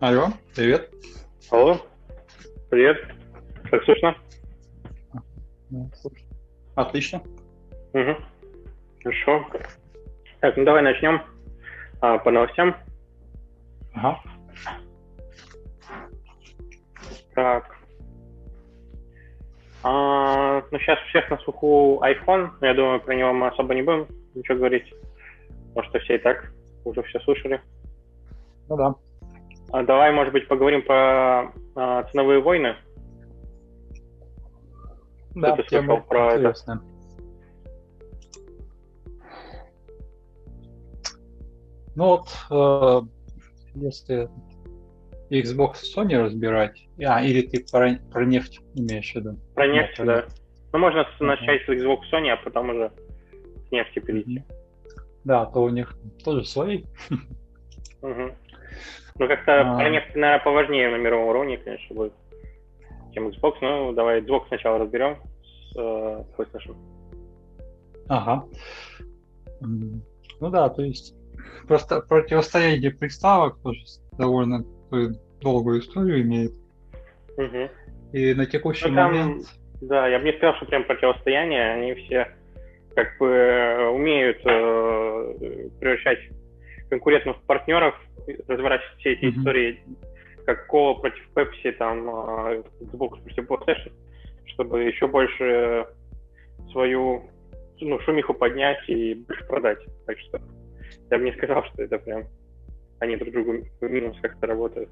Алло, привет. Алло, привет. Как слышно? Отлично. Угу. Хорошо. Так, ну давай начнем а, по новостям. Ага. Так. А, ну, сейчас у всех на слуху iPhone. Я думаю, про него мы особо не будем ничего говорить. Потому что все и так уже все слышали. Ну да. А давай, может быть, поговорим про а, ценовые войны. Да, ты слышал про это? интересная. Ну вот, э, если Xbox Sony разбирать, а, или ты про, про нефть имеешь в виду? Про нефть, да. нефть. Ну, можно с- Мгм. начать с Xbox Sony, а потом уже к нефти перейти. Да, то у них тоже свои. Мгм. Ну, как-то А. наверное, поважнее на мировом уровне, конечно, будет, чем Xbox. Ну, давай Xbox сначала разберем с э, PlayStation. Ага. Ну да, то есть просто противостояние приставок тоже довольно долгую историю имеет. Мгм. И на текущий Ну, там, момент да, я бы не сказал, что прям противостояние, они все как бы э, умеют э, превращать конкурентных партнеров, разворачивать все эти Мгм. истории, как Кола против Pepsi, там, Xbox против PlayStation, чтобы еще больше свою ну, шумиху поднять и больше продать. Так что я бы не сказал, что это прям они друг другу минус как-то работают.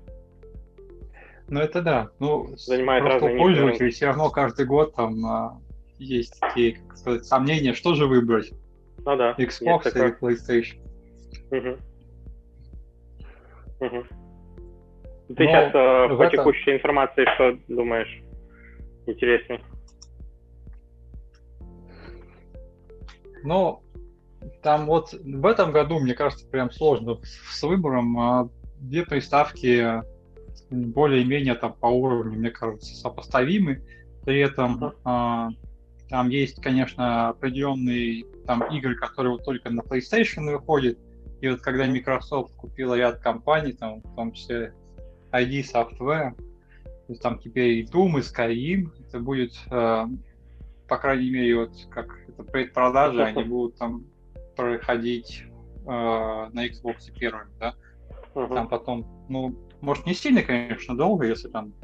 Ну это да. Ну, Занимает просто разные ниши. все равно каждый год там а, есть такие, как сказать, сомнения, что же выбрать, Ну да. Xbox или PlayStation. Мгм. Мгм. Ты Ну, сейчас э, по этом- текущей информации что думаешь интереснее? Но там вот в этом году, мне кажется, прям сложно с выбором. а Две приставки более-менее там по уровню, мне кажется, сопоставимы. При этом Ага. а, там есть, конечно, определенные там игры, которые вот только на PlayStation выходят. И вот когда Microsoft купила ряд компаний, там, в том числе ID Software, то есть там теперь и Doom, и Skyrim, это будет, э, по крайней мере, вот как это предпродажи, они будут там проходить э, на Xbox первыми, да, Мгм. там потом, ну, может, не сильно, конечно, долго, если там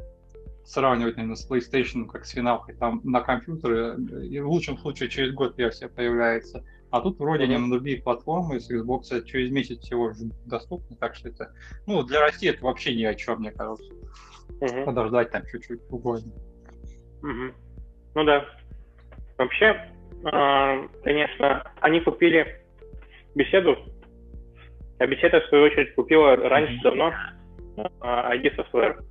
сравнивать, наверное, с PlayStation, как с финалкой, там на компьютере, э, и в лучшем случае через год версия появляется. А тут вроде они Мгм. на другие платформы, с Xbox через месяц всего же доступны, так что это, ну, для России это вообще ни о чем, мне кажется. Мгм. Подождать там чуть-чуть угодно. Мгм. Ну да. Вообще, э, конечно, они купили беседу, а беседа, в свою очередь, купила раньше давно ID Software.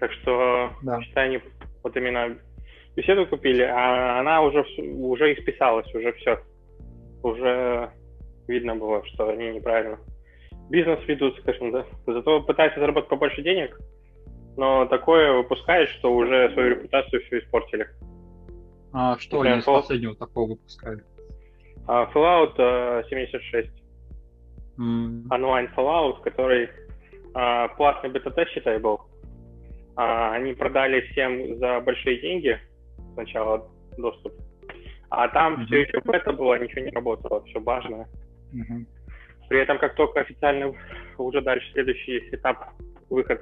Так что, Да. считай, они вот именно беседу купили, а она уже, уже исписалась, уже все. Уже видно было, что они неправильно бизнес ведут, скажем, да. Зато пытаются заработать побольше денег, но такое выпускает, что уже свою репутацию все испортили. А что Прям они из последнего такого выпускали? А Fallout э, 76, М, онлайн Fallout, который а, платный бета-тест, считай, был. А, они продали всем за большие деньги сначала доступ. А там Мгм. все еще бета было, ничего не работало, все важно. мгм. При этом, как только официально уже дальше следующий этап выход,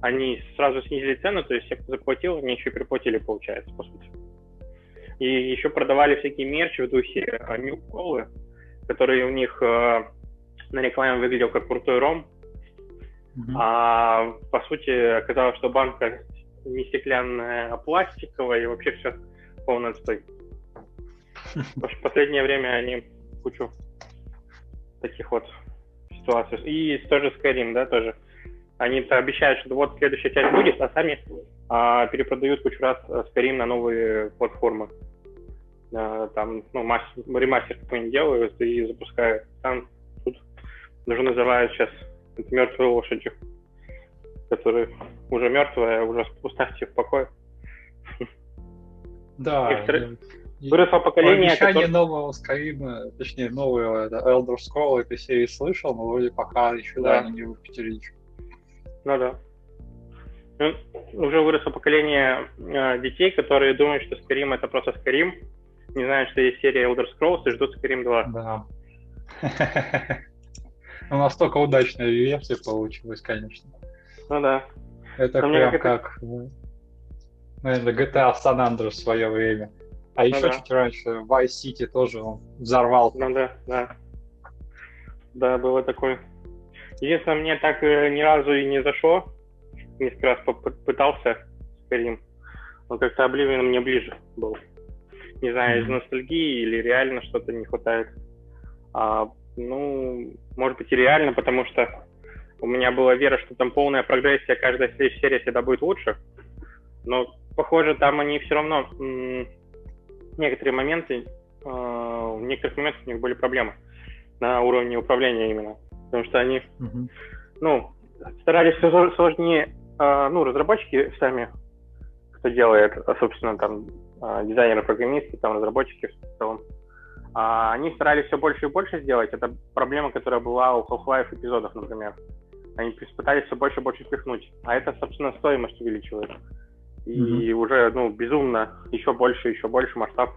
они сразу снизили цену, то есть все, кто заплатил, они еще и приплатили, получается, по сути. И еще продавали всякие мерчи в духе New Колы, который у них э, на рекламе выглядел как крутой ром, Мгм. а по сути оказалось, что банка не стеклянная, а пластиковая, и вообще все полный отстой. В общем, в последнее время они кучу таких вот ситуаций. И тоже Skyrim, да, тоже. Они-то обещают, что вот следующая часть будет, а сами а, перепродают кучу раз э, Skyrim на новые платформы. А, там, ну, мас- ремастер какой-нибудь делают и запускают. Там тут даже называют сейчас это мертвой лошадью, которая уже мертвая, уже оставьте в покое. Да, я Выросло поколение, Обещание которое... нового Skyrim, точнее, нового это Elder Scrolls этой серии слышал, но вроде пока еще да. да, не выпустили ничего. Ну да. Ну, уже выросло поколение э, детей, которые думают, что Skyrim это просто Skyrim, не знают, что есть серия Elder Scrolls и ждут Skyrim 2. Да. Ну, настолько удачная версия получилась, конечно. Ну да. Это Но прям как, ну, наверное, GTA San Andreas в свое время. А ну, еще да. чуть раньше Vice City тоже он взорвал. Ну да, да. Да, было такое. Единственное, мне так э, ни разу и не зашло. Несколько раз попытался Skyrim. Но как-то Oblivion мне ближе был. Не знаю, из ностальгии или реально что-то не хватает. А, ну, может быть и реально, потому что у меня была вера, что там полная прогрессия, каждая следующая серия всегда будет лучше. Но, похоже, там они все равно некоторые моменты, э, в некоторых моментах у них были проблемы на уровне управления именно. Потому что они, ну, старались все сложнее, э, ну, разработчики сами, кто делает, а, собственно, там, э, дизайнеры, программисты, там, разработчики в целом, а они старались все больше и больше сделать. Это проблема, которая была у Half-Life эпизодов, например. Они пытались все больше и больше впихнуть. А это, собственно, стоимость увеличивает и mm-hmm. уже, ну, безумно, еще больше, еще больше масштаб.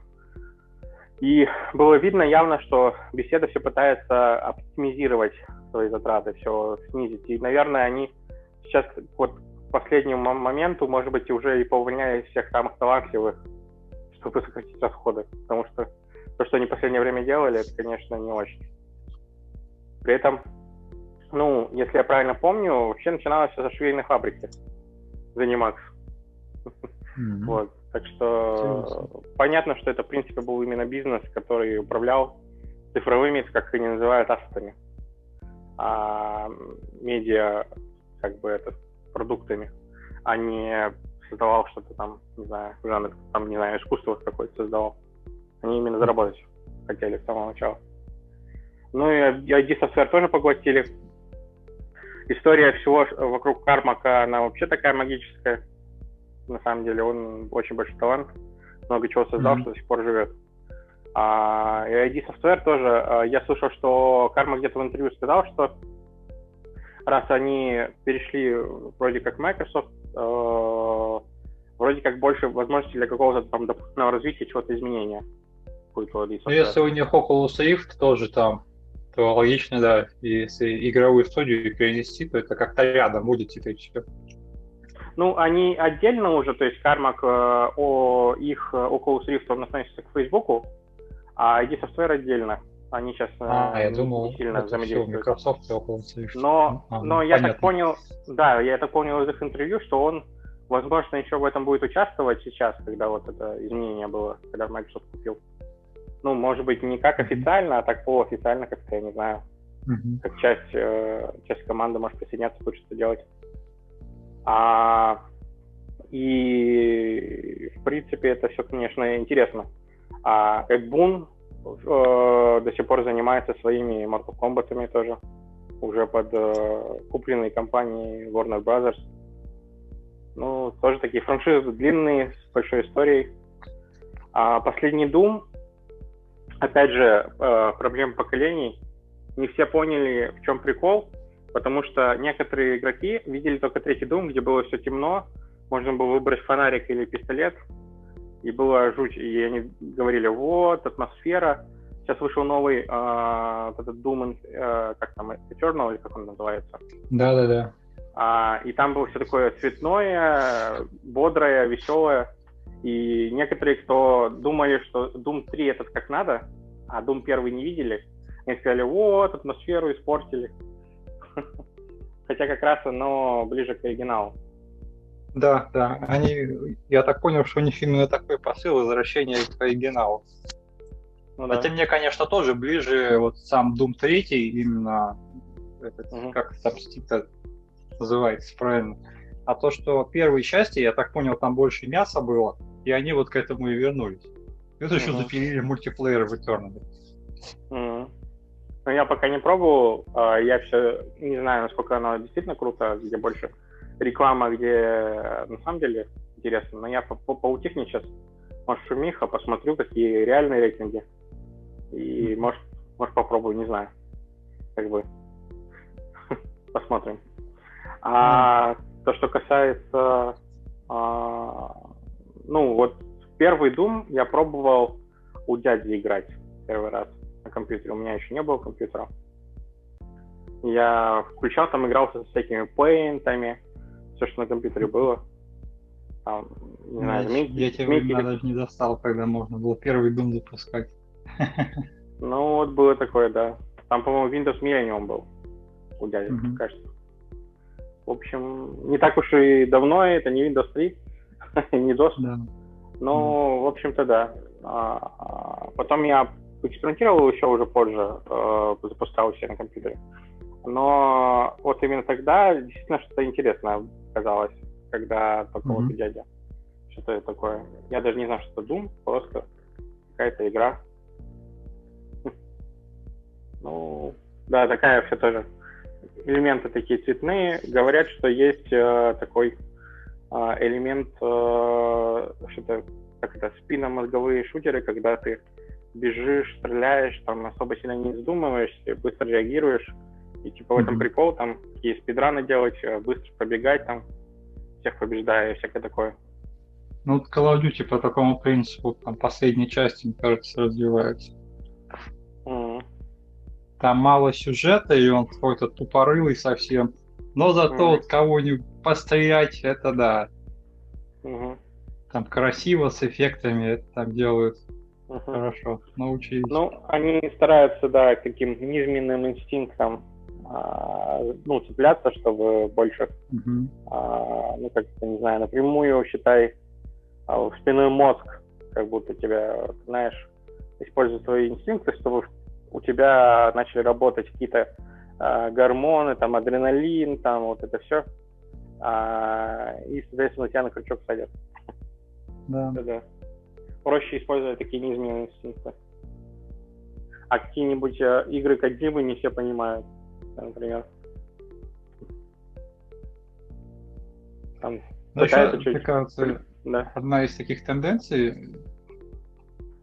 И было видно явно, что беседа все пытается оптимизировать свои затраты, все снизить. И, наверное, они сейчас вот к последнему моменту, может быть, уже и поувольняли всех самых талантливых, чтобы сократить расходы. Потому что то, что они в последнее время делали, это, конечно, не очень. При этом, ну, если я правильно помню, вообще начиналось все со швейной фабрики, Zenimax. Mm-hmm. Вот. Так что Интересно. понятно, что это, в принципе, был именно бизнес, который управлял цифровыми, как они называют, ассетами, а медиа, как бы, это, продуктами, а не создавал что-то там, не знаю, жанр, там, не знаю, искусство какое-то создавал. Они именно заработать хотели с самого начала. Ну и ID Software тоже поглотили. История всего вокруг Кармака, она вообще такая магическая на самом деле. Он очень большой талант, много чего создал, mm-hmm. что до сих пор живет. А, и ID Software тоже. А, я слышал, что Карма где-то в интервью сказал, что раз они перешли вроде как Microsoft, э, вроде как больше возможностей для какого-то там допустимого развития, чего-то изменения будет у Ну, если у них Oculus Rift тоже там, то логично, да, если игровую студию перенести, то это как-то рядом будет теперь все. Ну, они отдельно уже, то есть Кармак, э, о, их э, Oculus Rift, он относится к Фейсбуку, а ID Software отдельно. Они сейчас э, а, я думал, сильно взаимодействуют. Microsoft и Oculus Rift. Но, а, но ну, я так понял, да, я так понял из их интервью, что он, возможно, еще в этом будет участвовать сейчас, когда вот это изменение было, когда Microsoft купил. Ну, может быть, не как официально, а так полуофициально, как-то, я не знаю. Mm-hmm. Как часть, э, часть команды может присоединяться, будет что-то делать. А, и, в принципе, это все, конечно, интересно. А Эд Бун э, до сих пор занимается своими Mortal Kombat тоже, уже под э, купленной компанией Warner Brothers. Ну, тоже такие франшизы длинные, с большой историей. А последний Doom, опять же, э, проблема поколений. Не все поняли, в чем прикол потому что некоторые игроки видели только третий Doom, где было все темно, можно было выбрать фонарик или пистолет, и было жуть, и они говорили, вот, атмосфера. Сейчас вышел новый э, этот Doom, э, как там, Eternal, или как он называется? Да-да-да. А, и там было все такое цветное, бодрое, веселое. И некоторые, кто думали, что Doom 3 этот как надо, а Doom 1 не видели, они сказали, вот, атмосферу испортили. Хотя как раз оно ближе к оригиналу. Да, да. Они, я так понял, что у них именно такой посыл возвращения к оригиналу. Ну, да. Хотя мне, конечно, тоже ближе вот сам Doom 3, именно этот, угу. как там стиль называется правильно. А то, что первые части, я так понял, там больше мяса было, и они вот к этому и вернулись. Это еще запилили мультиплеер в Eternal. Но я пока не пробовал, а, я все не знаю, насколько оно действительно круто, где больше реклама, где на самом деле интересно. Но я по, по, поутихну сейчас, может, шумиха, посмотрю, какие реальные рейтинги. И, может, может, попробую, не знаю. Как бы. Посмотрим. А то, что касается... А, ну, вот первый Doom я пробовал у дяди играть первый раз на компьютере. У меня еще не было компьютера. Я включал там, игрался со всякими пейнтами, все, что на компьютере было. Там, не знаю, я, я тебя времена даже не застал, когда можно было первый Doom запускать. Ну, вот было такое, да. Там, по-моему, Windows Millennium был у дяди, mm-hmm. кажется. В общем, не так уж и давно, это не Windows 3, не DOS. Да. Mm-hmm. в общем-то, да. А, а, потом я экспериментировал еще уже позже, э, запускал все на компьютере. Но вот именно тогда действительно что-то интересное казалось, когда только mm-hmm. дядя. Что это такое? Я даже не знаю, что это Doom, просто какая-то игра. Ну, да, такая все тоже. Элементы такие цветные. Говорят, что есть э, такой элемент, э, что-то, как это, спинномозговые шутеры, когда ты бежишь, стреляешь, там особо сильно не задумываешься, быстро реагируешь. И типа в этом прикол, там такие спидраны делать, э, быстро пробегать там, всех побеждая и всякое такое. Ну, вот Call of Duty по такому принципу, там, последней части, мне кажется, развивается. Mm. Там мало сюжета, и он какой-то тупорылый совсем. Но зато mm. вот кого-нибудь пострелять, это да. Mm-hmm. Там красиво, с эффектами это там делают. Uh-huh. Хорошо, научились. Ну, они стараются, да, каким низменным инстинктом а, ну, цепляться, чтобы больше, uh-huh. а, ну, как не знаю, напрямую, считай, а, в спинной мозг, как будто тебя, знаешь, используют свои инстинкты, чтобы у тебя начали работать какие-то а, гормоны, там, адреналин, там, вот это все, а, и, соответственно, тебя на крючок садят. Да. да проще использовать такие неизменные инстинкты. А какие-нибудь э, игры Кодзимы не все понимают, например. Там да, еще, чуть... кажется, да. одна из таких тенденций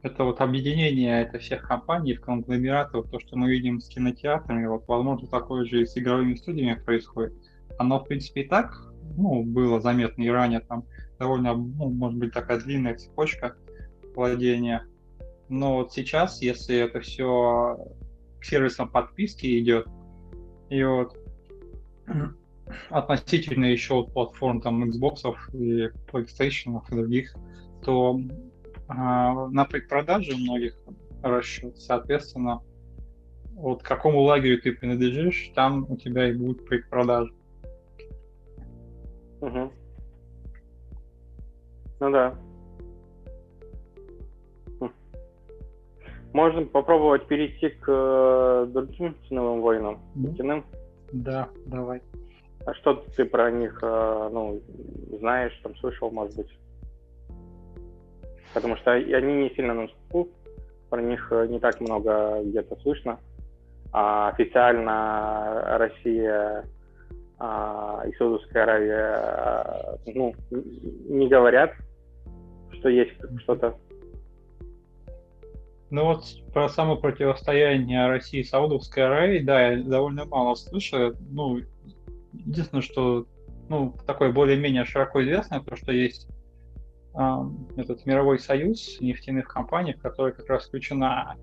это вот объединение это всех компаний в конгломератов, то, что мы видим с кинотеатрами, вот, возможно, такое же и с игровыми студиями происходит. Оно, в принципе, и так ну, было заметно и ранее, там довольно, ну, может быть, такая длинная цепочка владения. Но вот сейчас, если это все к сервисам подписки идет, и вот относительно еще вот платформ там Xbox и PlayStation и других, то а, на предпродаже у многих расчет, соответственно, вот к какому лагерю ты принадлежишь, там у тебя и будет предпродажа. Угу. Ну да. Можно попробовать перейти к э, другим ценовым войнам, нефтяным? Да, давай. А что ты про них э, ну, знаешь, там слышал, может быть? Потому что они не сильно на слуху, про них э, не так много где-то слышно. А официально Россия а, и Саудовская Аравия ну, не говорят, что есть что-то ну вот про само противостояние России и Саудовской Аравии, да, я довольно мало слышу. Ну, единственное, что ну, такое более-менее широко известно, то, что есть этот мировой союз нефтяных компаний, в который как раз включена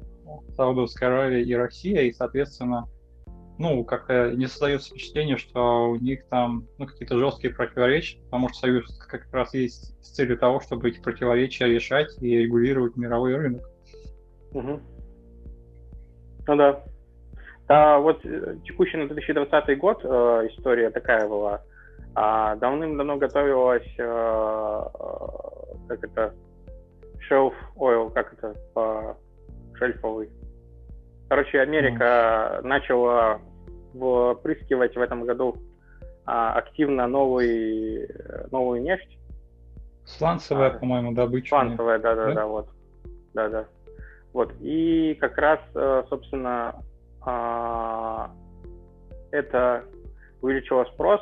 Саудовская Аравия и Россия, и, соответственно, ну, как-то не создается впечатление, что у них там ну, какие-то жесткие противоречия, потому что союз как раз есть с целью того, чтобы эти противоречия решать и регулировать мировой рынок. Угу. Ну да. Да, вот э, текущий на 2020 год э, история такая была. А давным-давно готовилась, э, э, как это, shelf oil, как это по шельфовый. Короче, Америка mm. начала впрыскивать в этом году а, активно новый, новую нефть. Сланцевая, а, по-моему, добыча. Сланцевая, да-да-да, да? вот. Да-да. Вот. И как раз, э, собственно, а, это увеличило спрос,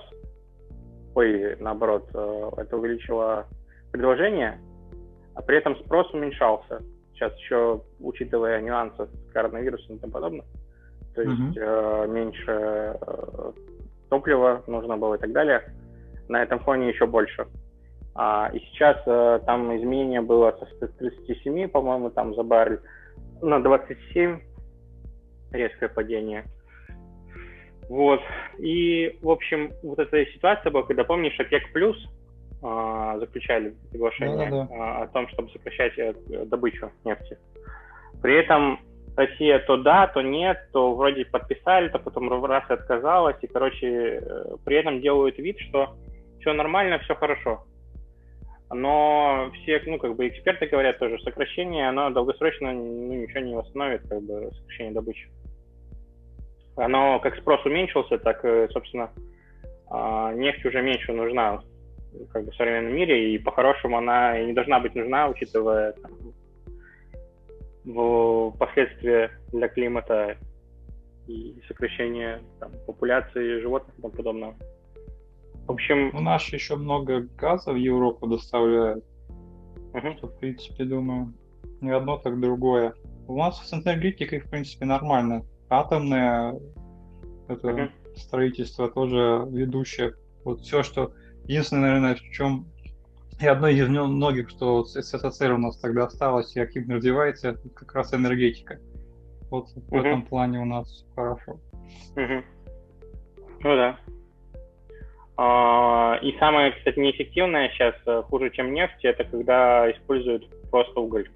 ой, наоборот, э, это увеличило предложение, а при этом спрос уменьшался. Сейчас еще, учитывая нюансы с коронавирусом и тому подобное, то есть mm-hmm. э, меньше э, топлива нужно было и так далее, на этом фоне еще больше. А, и сейчас э, там изменение было со 37, по-моему, там за баррель на 27, резкое падение. Вот. И, в общем, вот эта ситуация была, когда, помнишь, ОПЕК плюс заключали соглашение да, да, да. Э, о том, чтобы сокращать э, добычу нефти. При этом Россия то да, то нет, то вроде подписали, то потом раз и отказалась, и, короче, э, при этом делают вид, что все нормально, все хорошо. Но все, ну, как бы эксперты говорят тоже, сокращение, оно долгосрочно ну, ничего не восстановит, как бы, сокращение добычи. Оно, как спрос уменьшился, так, собственно, а, нефть уже меньше нужна как бы, в современном мире, и по-хорошему она и не должна быть нужна, учитывая там, в последствия для климата и сокращение там, популяции животных и тому подобного. В общем... У нас еще много газа в Европу доставляют. Что, в принципе, думаю, не одно, так другое. У нас с энергетикой, в принципе, нормально. Атомное это uh-huh. строительство тоже ведущее. Вот все, что... Единственное, наверное, в чем и одно из многих, что СССР у нас тогда осталось и активно развивается, это как раз энергетика. Вот uh-huh. в этом плане у нас хорошо. Uh-huh. Ну да. А, и самое, кстати, неэффективное сейчас, э, хуже, чем нефть, это когда используют просто уголь.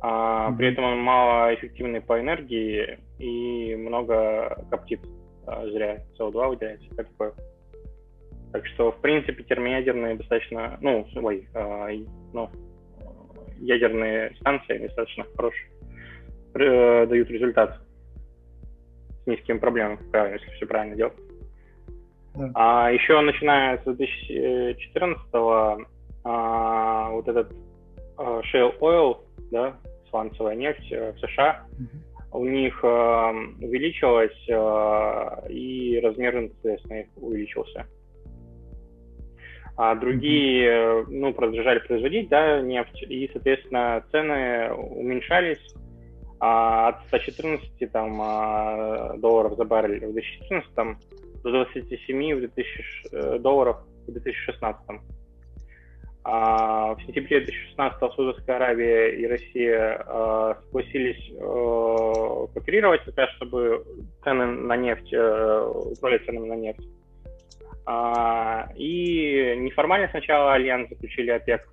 А, при этом он малоэффективный по энергии и много коптит а, зря, СО2 выделяется, как такое. Так что, в принципе, термоядерные достаточно, ну, ой, э, ну, ядерные станции достаточно хорошие, э, дают результат с низкими проблемами, если все правильно делать. Да. А еще начиная с 2014 а, вот этот а, shale oil, да, сланцевая нефть э, в США, у них а, увеличилась а, и размер, соответственно, их увеличился а другие, mm-hmm. ну, продолжали производить, да, нефть, и, соответственно, цены уменьшались а, от 114 там, а, долларов за баррель в 2014 до 27 в 2000, э, долларов в 2016. А, в сентябре 2016 Саудовская Аравия и Россия а, согласились а, кооперировать, как чтобы цены на нефть, а, управлять ценами на нефть. А, и неформально сначала альянс заключили ОПЕК,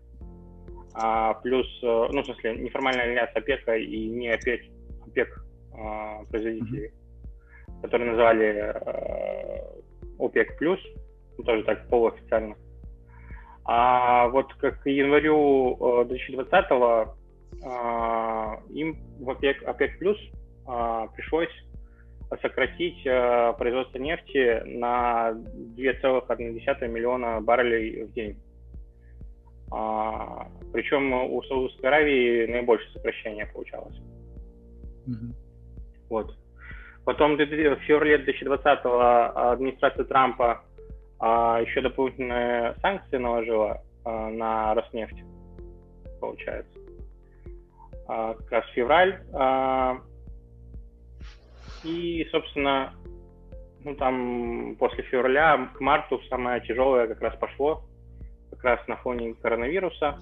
а, плюс, э, ну, в смысле, неформальный альянс ОПЕКа и не ОПЕК, ОПЕК а, производителей, mm-hmm. которые назвали э, ОПЕК плюс, ну, тоже так полуофициально. А вот как к январю 2020-го э, им в ОПЕК, ОПЕК плюс пришлось сократить э, производство нефти на 2,1 миллиона баррелей в день. А, причем у Саудовской Аравии наибольшее сокращение получалось. Mm-hmm. Вот. Потом в феврале 2020 администрация Трампа а, еще дополнительные санкции наложила а, на Роснефть, получается. А, как раз февраль. А, и, собственно, ну, там после февраля к марту самое тяжелое как раз пошло, как раз на фоне коронавируса.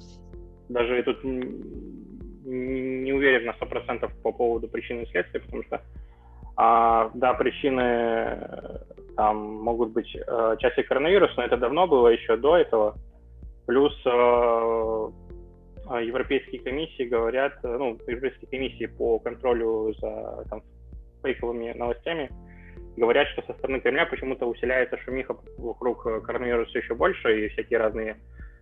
Даже тут не уверен на 100% по поводу причин и следствия, потому что, а, да, причины там могут быть э, части коронавируса, но это давно было, еще до этого. Плюс э, европейские комиссии говорят, ну, европейские комиссии по контролю за там, фейковыми новостями, говорят, что со стороны Кремля почему-то усиляется шумиха вокруг коронавируса еще больше, и всякие разные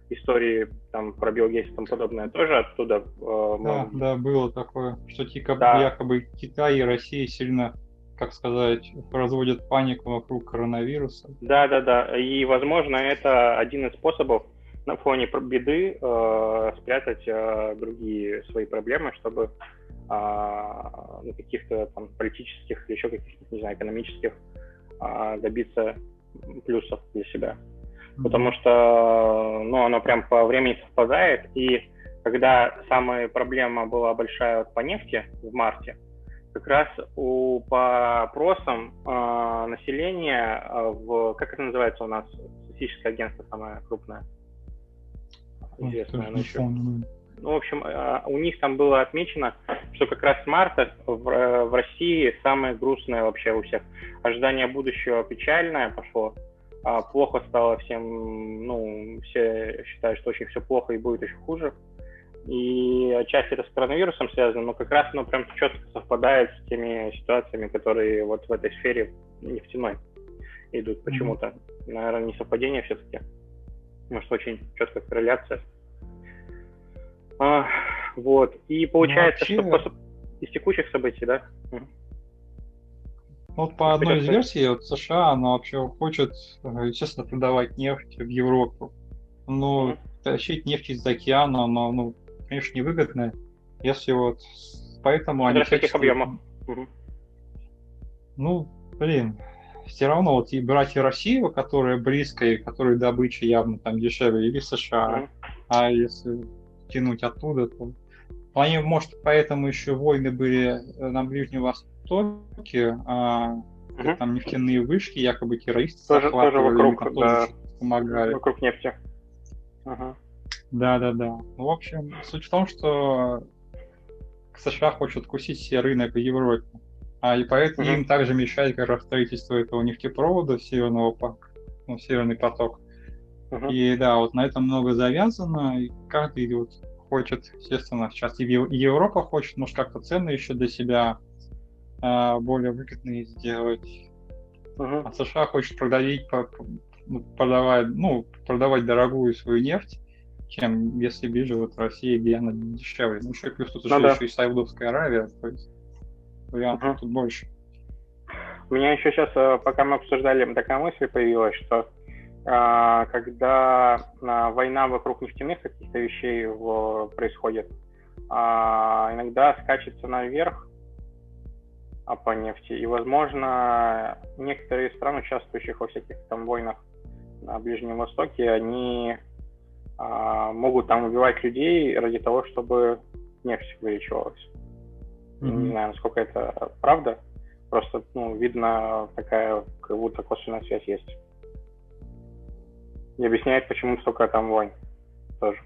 истории там про Билл Гейтс и тому подобное тоже оттуда. Э, да, да, было такое, что типа, да. якобы Китай и Россия сильно как сказать, производят панику вокруг коронавируса. Да, да, да. И, возможно, это один из способов на фоне беды э, спрятать э, другие свои проблемы, чтобы а, каких-то там политических или еще каких-то, не знаю, экономических а, добиться плюсов для себя. Mm-hmm. Потому что, ну, оно прям по времени совпадает, и когда самая проблема была большая по нефти в марте, как раз у, по опросам э, населения э, в, как это называется у нас, статистическое агентство самое крупное, известное, оно еще. Ну, в общем, э, у них там было отмечено, что как раз с марта в, э, в России самое грустное вообще у всех. Ожидание будущего печальное пошло, а плохо стало всем, ну, все считают, что очень все плохо и будет еще хуже и отчасти это с коронавирусом связано, но как раз оно прям четко совпадает с теми ситуациями, которые вот в этой сфере нефтяной идут почему-то. Наверное, не совпадение все-таки. Может, очень четкая корреляция. А, вот. И получается, ну, вообще... что из текущих событий, да? Вот по одной из версий, вот США, она вообще хочет, естественно, продавать нефть в Европу. Но mm-hmm. тащить нефть из океана, но ну, конечно, невыгодно, если вот поэтому они... Для каких объемов? Ну, блин, все равно вот и брать и Россию, которая близкая, которой добыча явно там дешевле, или США, mm-hmm. а если тянуть оттуда, то они, может, поэтому еще войны были э, на Ближнем Востоке, а, mm-hmm. там нефтяные вышки, якобы террористы тоже, тоже вокруг, да, помогали. Вокруг нефти. Ага. Да, да, да. В общем, суть в том, что США хочет кусить все рынок в Европе. А и поэтому mm-hmm. им также мешает как раз строительство этого нефтепровода Северного пак, ну, Северный поток. И да, вот на этом много завязано, и каждый вот хочет, естественно, сейчас и Европа хочет, может, как-то цены еще для себя а, более выгодные сделать. Uh-huh. А США хочет продавить, ну, продавать, ну, продавать дорогую свою нефть чем если ближе вот Россия, где она дешевле. Ну, еще плюс тут ну, да. еще и Саудовская Аравия, то есть вариантов угу. тут больше. У меня еще сейчас, э, пока мы обсуждали, такая мысль появилась, что когда а, война вокруг нефтяных каких-то вещей происходит, а, иногда скачется наверх а, по нефти, и, возможно, некоторые страны, участвующих во всяких там войнах на Ближнем Востоке, они а, могут там убивать людей ради того, чтобы нефть увеличивалась. Mm-hmm. Не знаю, насколько это правда. Просто, ну, видно, такая как будто косвенная связь есть. И объясняет, почему столько там войн тоже.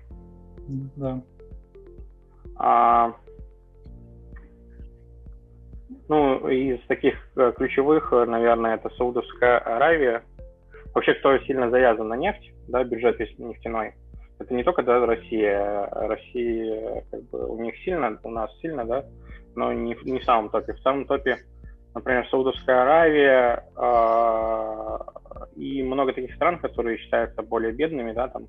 Да. А, ну, из таких э, ключевых, наверное, это Саудовская Аравия. Вообще, кто сильно завязан на нефть, да, бюджет весь нефтяной, это не только да, Россия, Россия как бы у них сильно, у нас сильно, да, но не, не в самом топе. В самом топе, например, Саудовская Аравия э, и много таких стран, которые считаются более бедными, да, там,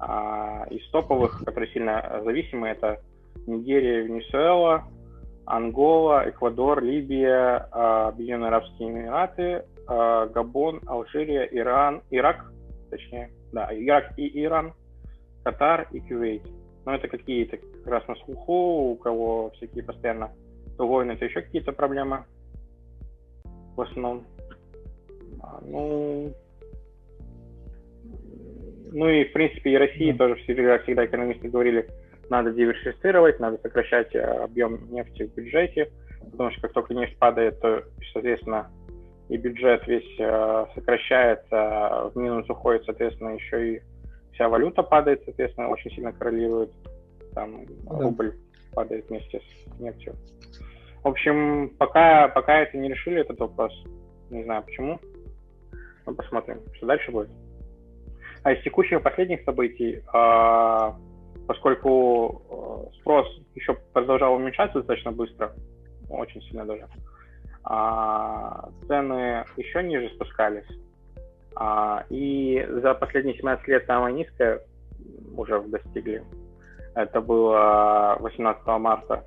э, из топовых, которые сильно зависимы, это Нигерия, Венесуэла, Ангола, Эквадор, Либия, э, Объединенные Арабские Эмираты, э, Габон, Алжирия, Иран, Ирак, точнее, да, Ирак и Иран – Катар и Кувейт. Но это какие-то как раз на слуху, у кого всякие постоянно то войны, это еще какие-то проблемы в основном. А, ну, ну и, в принципе, и России да. тоже всегда, всегда экономисты говорили, надо диверсифицировать, надо сокращать э, объем нефти в бюджете, потому что как только нефть падает, то, соответственно, и бюджет весь э, сокращается, в минус уходит, соответственно, еще и вся валюта падает, соответственно, очень сильно коррелирует. Там да. рубль падает вместе с нефтью. В общем, пока, пока это не решили, этот вопрос, не знаю почему, но посмотрим, что дальше будет. А из текущих последних событий, а, поскольку э, спрос еще продолжал уменьшаться достаточно быстро, очень сильно даже, а, цены еще ниже спускались, а, и за последние 17 лет самая низкая уже достигли. Это было 18 марта.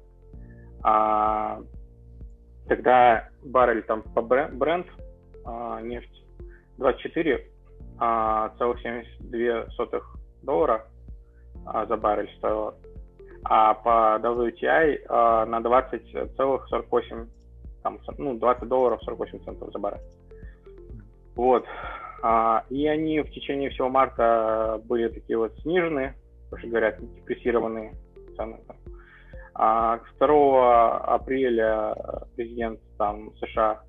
А, тогда баррель там по бренд а, нефть 24 а, целых 72 сотых доллара а, за баррель стоила. А по WTI а, на 20,48 там, ну, 20 долларов 48 центов за баррель. Вот. И они в течение всего марта были такие вот снижены, проще говоря, депрессированные. цены. А 2 апреля президент там США,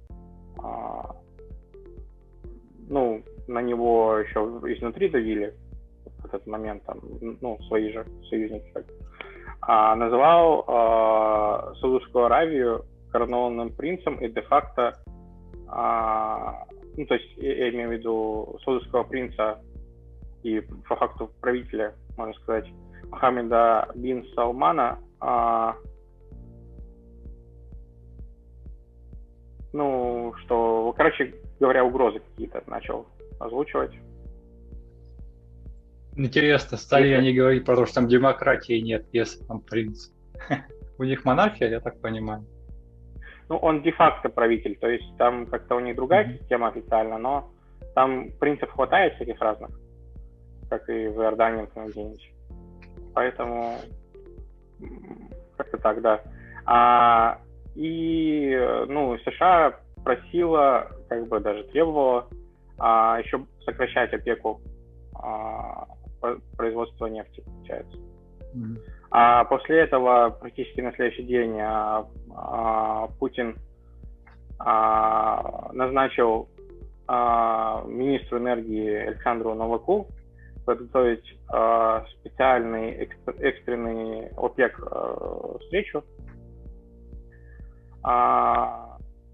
ну, на него еще изнутри давили в этот момент, там, ну, свои же союзники, а, называл а, Саудовскую Аравию коронованным принцем и де-факто, а, ну, то есть я, я имею в виду Саудовского принца и по факту правителя, можно сказать, Мохаммеда бин Салмана, а, ну, что, короче говоря, угрозы какие-то начал озвучивать. Интересно, стали они говорить про то, что там демократии нет, если там принц. У них монархия, я так понимаю. Ну, он де-факто правитель, то есть там как-то у них другая mm-hmm. система официально, но там принцев хватает всяких разных, как и в Иордании, где-нибудь. Поэтому как-то так, да. А, и, ну, США просила, как бы даже требовала а, еще сокращать опеку а, производства нефти, получается. Mm-hmm. А после этого практически на следующий день а, а, Путин а, назначил а, министру энергии Александру Новаку подготовить а, специальный экстренный ОПЕК а, встречу а,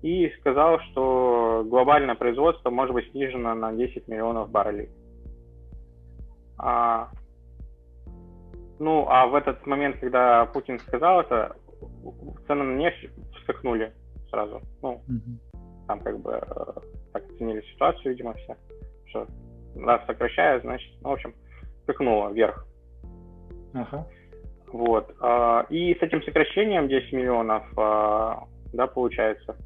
и сказал, что глобальное производство может быть снижено на 10 миллионов баррелей. А, ну, а в этот момент, когда Путин сказал это, цены на нефть вскакнули сразу. Ну, mm-hmm. там как бы э, так оценили ситуацию, видимо, все. Что раз сокращая, значит, ну, в общем, скакнуло вверх. Uh-huh. Вот. А, и с этим сокращением 10 миллионов, а, да, получается,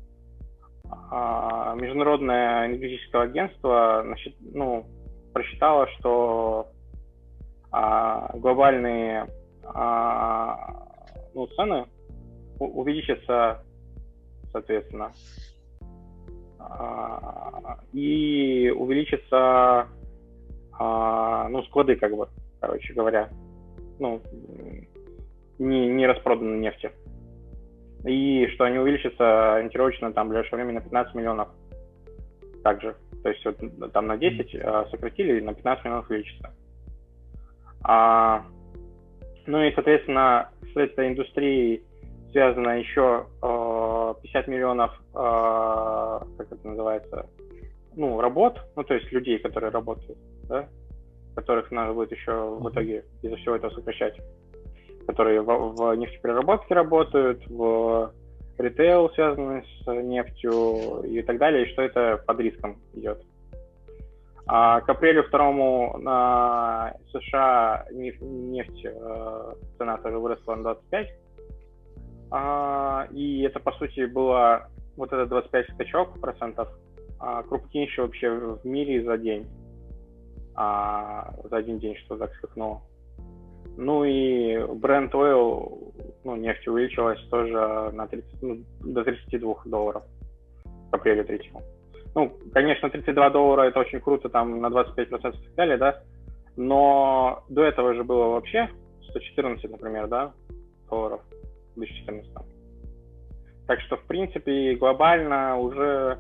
Международное энергетическое агентство ну, просчитало, что а, глобальные а, ну, цены увеличатся, соответственно, а, и увеличатся а, ну, склады, как бы, короче говоря, ну, не, не распроданной нефти. И что они увеличатся ориентировочно там в ближайшее время на 15 миллионов также. То есть вот, там на 10 а, сократили, на 15 миллионов увеличится. А, ну и, соответственно, с этой индустрией связано еще э, 50 миллионов, э, как это называется, ну, работ, ну, то есть людей, которые работают, да, которых надо будет еще в итоге из-за всего этого сокращать, которые в, в нефтепереработке работают, в ритейл, связанный с нефтью и так далее, и что это под риском идет. А к апрелю второму на США нефть, нефть э, цена тоже выросла на 25. А, и это, по сути, было вот этот 25 скачок процентов, а, крупнейший вообще в мире за день. А, за один день, что так скакнуло. Ну и Brent Oil, ну, нефть увеличилась тоже на 30, ну, до 32 долларов к апрелю 3. Ну, конечно, 32 доллара это очень круто, там на 25% и да, но до этого же было вообще 114, например, да, долларов в 2014. Так что, в принципе, глобально уже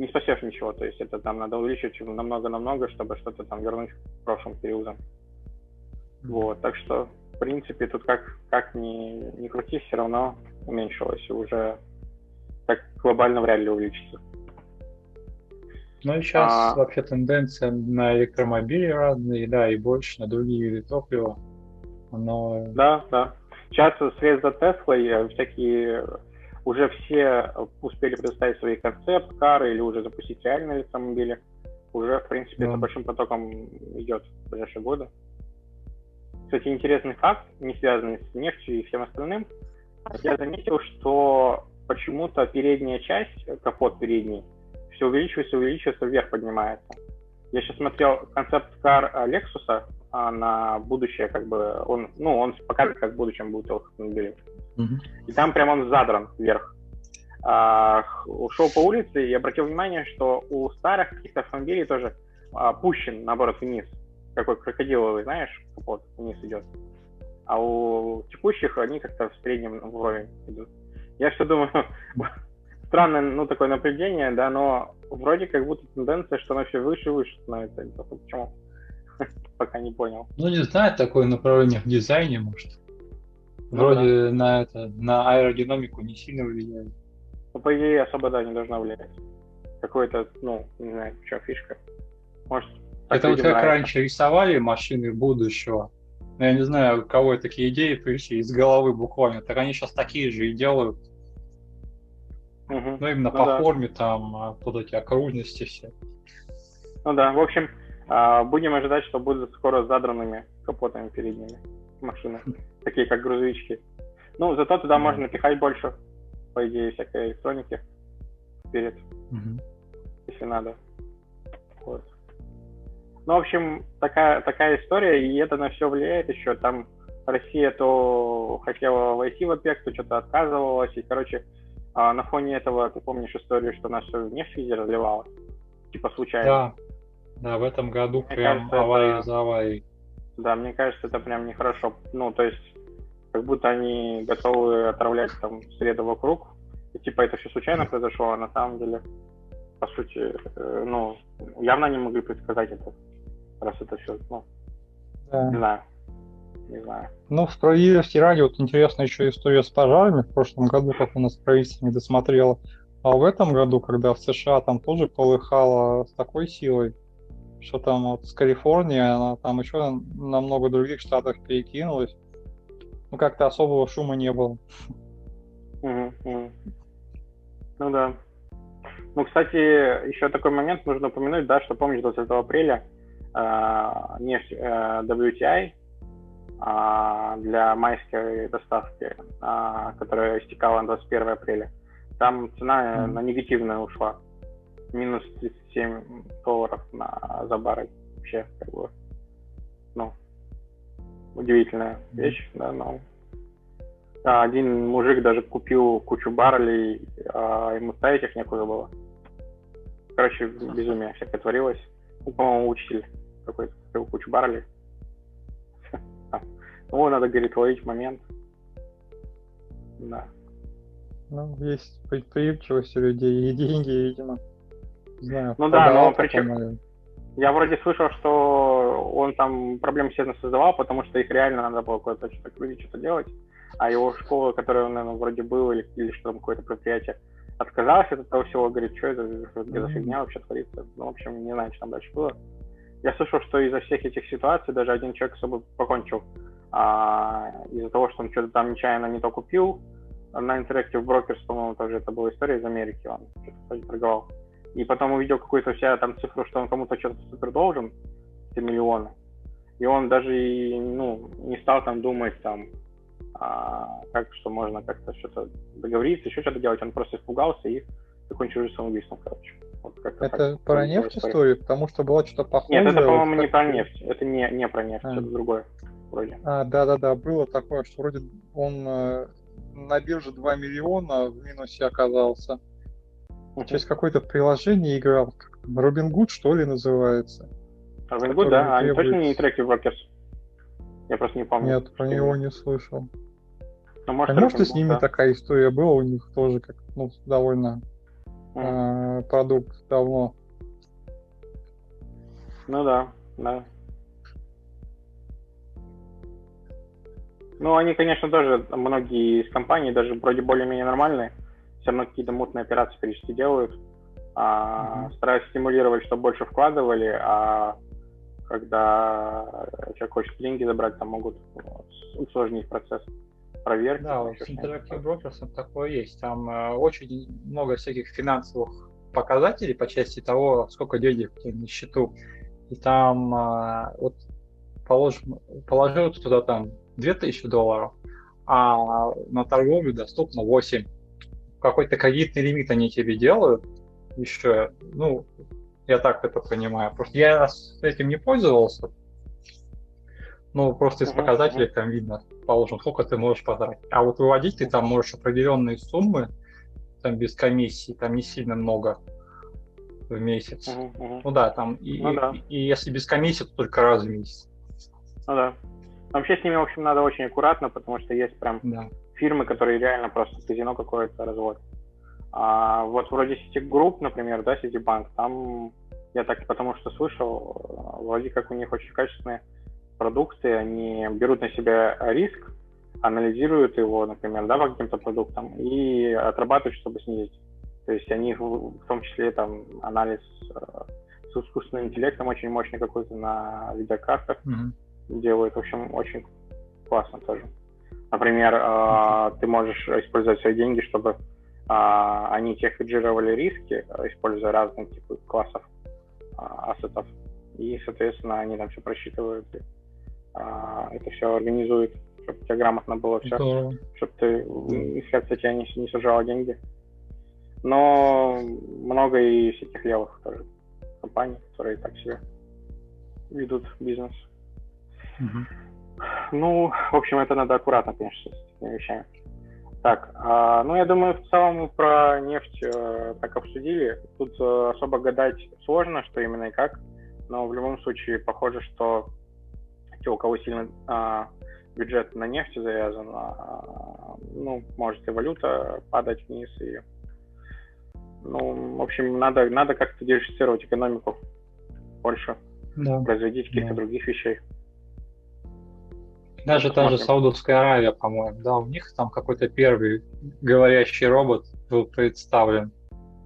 не спасешь ничего, то есть это там надо увеличить намного-намного, чтобы что-то там вернуть к прошлым периодам. Вот, так что, в принципе, тут как, как ни, ни крути, все равно уменьшилось, и уже так глобально вряд ли увеличится. Ну и сейчас а... вообще тенденция на электромобили разные, да, и больше на другие виды топлива. Но... Да, да. Сейчас вслед за Теслой всякие уже все успели предоставить свои концепт-кары или уже запустить реальные электромобили. Уже, в принципе, да. это большим потоком идет в ближайшие годы. Кстати, интересный факт, не связанный с нефтью и всем остальным. Я заметил, что почему-то передняя часть, капот передний, все увеличивается, увеличивается, вверх поднимается. Я сейчас смотрел концепт-кар Lexus а, на будущее, как бы, он, ну, он показывает, как в будущем будет автомобиль. Mm-hmm. И там прям он задран вверх. А, ушел по улице и обратил внимание, что у старых каких-то автомобилей тоже а, пущен, наоборот, вниз. Какой крокодиловый, знаешь, капот вниз идет. а у текущих они как-то в среднем вровень идут. Я что думаю, странное, ну, такое наблюдение, да, но вроде как будто тенденция, что оно все выше и выше становится. Почему? Пока не понял. Ну, не знаю, такое направление в дизайне, может. Вроде ну, да. на это, на аэродинамику не сильно влияет. Ну, по идее, особо, да, не должна влиять. Какой-то, ну, не знаю, чем фишка. Может, это вот как нравится. раньше рисовали машины будущего. Ну, я не знаю, у кого такие идеи пришли из головы буквально. Так они сейчас такие же и делают. Угу. Ну, именно ну, по да. форме, там, а, вот эти окружности все. Ну да, в общем, а, будем ожидать, что будут скоро задранными капотами передними машины, такие как грузовички. Ну, зато туда можно пихать больше, по идее, всякой электроники вперед, если надо. Вот. Ну, в общем, такая, такая история, и это на все влияет еще. Там Россия то хотела войти в ОПЕК, то что-то отказывалась, и, короче, а на фоне этого, ты помнишь историю, что наша нефть везде разливалась? Типа случайно. Да, да, в этом году мне прям кажется, авария это... за аварией. Да, мне кажется, это прям нехорошо. Ну, то есть, как будто они готовы отравлять там среду вокруг. И типа это все случайно произошло, а на самом деле, по сути, э, ну, явно не могли предсказать это. Раз это все, ну, да. не знаю не знаю. Ну, в справедливости ради, вот интересная еще история с пожарами. В прошлом году, как у нас правительство не досмотрело. А в этом году, когда в США там тоже полыхало с такой силой, что там вот с Калифорнии, она там еще на много других штатах перекинулась. Ну, как-то особого шума не было. Ну да. Ну, кстати, еще такой момент нужно упомянуть, да, что помнишь, 20 апреля э, нефть э, WTI а, для майской доставки, а, которая истекала на 21 апреля. Там цена mm-hmm. на негативную ушла. Минус 37 долларов на, за баррель. Вообще, как бы, ну, удивительная вещь, да, но а, один мужик даже купил кучу баррелей, а ему ставить их некуда было. Короче, безумие всякое творилось. Ну, по-моему, учитель какой-то купил кучу баррелей. Ну, надо, говорит, ловить момент. Да. Ну, есть предприимчивость у людей и деньги, видимо. знаю, ну да, но причем... Я вроде слышал, что он там проблем сильно создавал, потому что их реально надо было куда-то что-то крутить, что-то делать. А его школа, которая он, наверное, вроде был, или, или что там, какое-то предприятие, отказалась от этого всего, говорит, что это, что это за фигня вообще творится. Ну, в общем, не знаю, что там дальше было. Я слышал, что из-за всех этих ситуаций даже один человек особо покончил а, из-за того, что он что-то там нечаянно не то купил. На Interactive Brokers, по-моему, тоже это была история из Америки, он что-то торговал. И потом увидел какую-то вся там цифру, что он кому-то что-то супер должен, эти миллионы. И он даже и, ну, не стал там думать там, а, как, что можно как-то что-то договориться, еще что-то делать. Он просто испугался и закончил жизнь самоубийством, короче. Вот это так, про нефть история? Потому что было что-то похожее. Нет, это, по-моему, вот не про нефть. Это не, не про нефть, а. что-то другое вроде. А, да-да-да, было такое, что вроде он э, на бирже 2 миллиона в минусе оказался. Uh-huh. Через какое-то приложение играл, Робин Гуд, что ли, называется. Робин Гуд, да? Требует... Они точно не Interactive Brokers? Я просто не помню. Нет, про него не слышал. Ну, может, а может и с ними да? такая история была, у них тоже как ну, довольно. Э, продукт давно. Ну да, да. Ну, они, конечно, тоже, многие из компаний, даже вроде более-менее нормальные, все равно какие-то мутные операции периодически делают, а, mm-hmm. стараются стимулировать, чтобы больше вкладывали, а когда человек хочет деньги забрать, там могут усложнить процесс проверки. Да, вот с Interactive Brokers такое есть. Там э, очень много всяких финансовых показателей по части того, сколько денег у тебя на счету. И там э, вот положим, положил туда там 2000 долларов, а на торговлю доступно 8. Какой-то кредитный лимит они тебе делают еще, ну, я так это понимаю. Просто я с этим не пользовался. Ну, просто из показателей там видно, положено, сколько ты можешь потратить. А вот выводить ты там можешь определенные суммы, там без комиссии, там не сильно много в месяц. Ну да, там и, ну, да. И, и если без комиссии, то только раз в месяц. Ну да. Вообще с ними, в общем, надо очень аккуратно, потому что есть прям да. фирмы, которые реально просто казино какое-то разводят. А вот вроде Ситигрупп, например, да, Ситибанк, там я так потому что слышал, вроде как у них очень качественные продукты, они берут на себя риск, анализируют его, например, да, по каким-то продуктам и отрабатывают, чтобы снизить. То есть они в том числе там анализ э, с искусственным интеллектом очень мощный какой-то на видеокартах mm-hmm. делают. В общем, очень классно тоже. Например, mm-hmm. ты можешь использовать свои деньги, чтобы а, они тех хеджировали риски, используя разные типы классов а, ассетов. И, соответственно, они там все просчитывают, и, а, это все организуют, чтобы тебе грамотно было все, Здорово. чтобы ты инфляция тебя не, не сужала деньги. Но много и всяких левых тоже компаний, которые так себе ведут бизнес. Угу. Ну, в общем, это надо аккуратно, конечно, с этими вещами. Так, а, ну я думаю, в целом про нефть э, так обсудили. Тут э, особо гадать сложно, что именно и как, но в любом случае похоже, что те, у кого сильно а, бюджет на нефть завязан, а, ну, может и валюта падать вниз, и ну, в общем, надо, надо как-то диверсифицировать экономику больше, да. производить каких-то да. других вещей. Даже та же Саудовская Аравия, по-моему, да, у них там какой-то первый говорящий робот был представлен.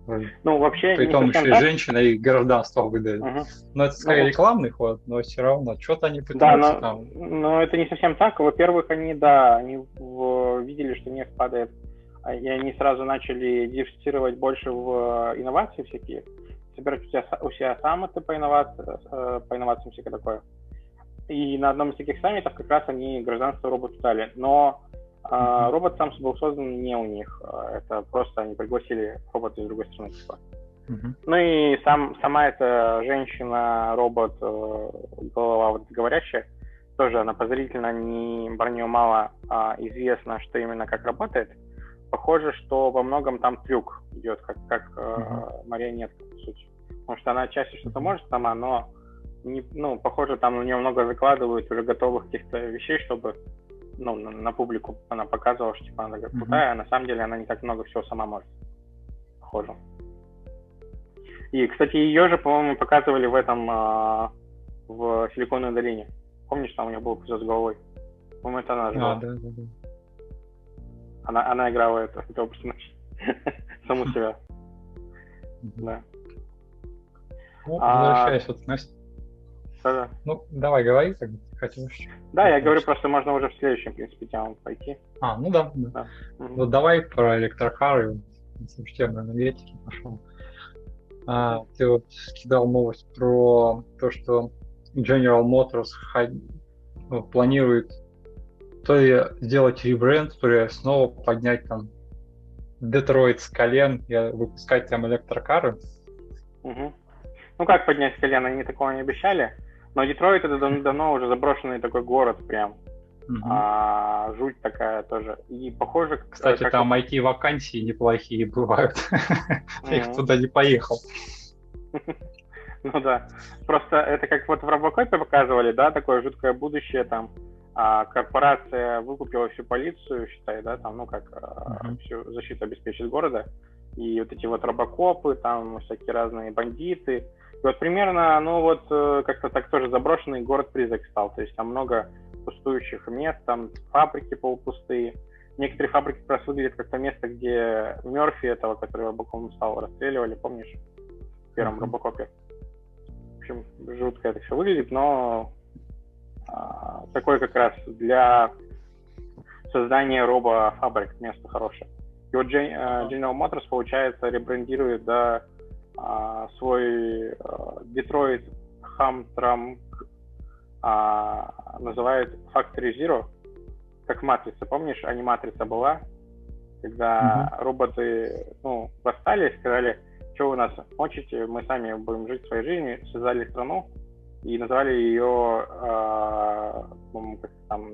Ну, вообще, При том еще и женщина, и гражданство выдают. Угу. Но это скорее ну, рекламный ход, но все равно, что-то они пытаются да, но, там. Но это не совсем так. Во-первых, они, да, они в, видели, что нефть падает, а, и они сразу начали диверсифицировать больше в инновации всякие, собирать у себя, у себя саммиты по, инновации, э, по инновациям, всякое такое. И на одном из таких саммитов как раз они гражданство роботу дали. Но э, робот сам был создан не у них. А, это просто они пригласили робота из другой страны. Типа. Uh-huh. Ну и сам, сама эта женщина-робот, э, голова вот говорящая, тоже она подозрительно не про нее мало а, известно, что именно как работает. Похоже, что во многом там трюк идет, как, как uh-huh. э, марионетка, по сути. Потому что она чаще что-то может сама, но не, ну, похоже, там у нее много закладывают уже готовых каких-то вещей, чтобы ну, на, на публику она показывала, что типа она такая крутая, mm-hmm. а на самом деле она не так много всего сама может. Похоже. И, кстати, ее же, по-моему, показывали в этом а, в Силиконовой долине. Помнишь, там у нее был эпизод с головой? По-моему, это она же. А, да, да, да. Она, она играла это, это саму себя. Да. Ну, возвращаясь вот к да-да. Ну, давай, говори, как ты хотишь. Да, я говорю, просто можно уже в следующем, в принципе, тему пойти. А, ну да. да. да. Вот давай про электрокары, в тему энергетики пошел. А, ты вот кидал новость про то, что General Motors ну, планирует то ли сделать ребренд, то ли снова поднять там Детройт с колен и выпускать там электрокары. Угу. Ну как поднять с колен, они такого не обещали. Но Детройт это давно, давно уже заброшенный такой город прям. Угу. А, жуть такая тоже. И похоже... Кстати, как... там IT-вакансии неплохие бывают. Я их туда не поехал. Ну да. Просто это как вот в Робокопе показывали, да, такое жуткое будущее там. А корпорация выкупила всю полицию, считай, да, там, ну как uh-huh. всю защиту обеспечит города. И вот эти вот робокопы, там всякие разные бандиты, и вот примерно, ну вот э, как-то так тоже заброшенный город-призрак стал. То есть там много пустующих мест, там фабрики полупустые. Некоторые фабрики как раз выглядят как то место, где Мерфи, этого, который Робоком стал, расстреливали, помнишь, в первом mm-hmm. Робокопе. В общем, жутко это все выглядит, но а, такой как раз для создания робо-фабрик место хорошее. И вот э, General Motors, получается, ребрендирует, да, а, свой Detroit Hamtramck а, называют Factory Zero, как матрица. Помнишь, аниматрица была, когда mm-hmm. роботы ну, восстали и сказали, что вы нас мочите, мы сами будем жить своей жизнью, создали страну и назвали ее э, как там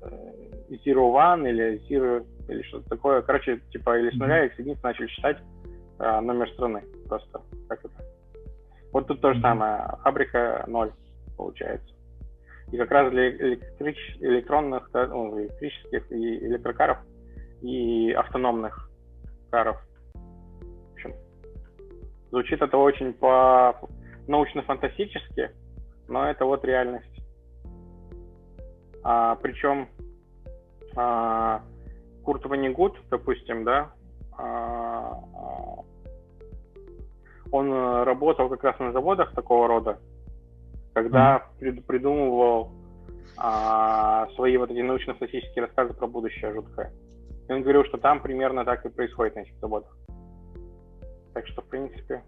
э, Zero One или Zero или что-то такое. Короче, типа или с нуля, с единиц начали считать а, номер страны просто. Как это? Вот тут то же самое. Фабрика 0 получается. И как раз для электрич... электронных, ну, электрических и электрокаров и автономных каров. В общем, звучит это очень по научно-фантастически, но это вот реальность. А, причем а, Курт Ванигут, допустим, да, а, а, он работал как раз на заводах такого рода, когда mm. придумывал а, свои вот эти научно-фантастические рассказы про будущее жуткое. И он говорил, что там примерно так и происходит на этих заводах. Так что, в принципе...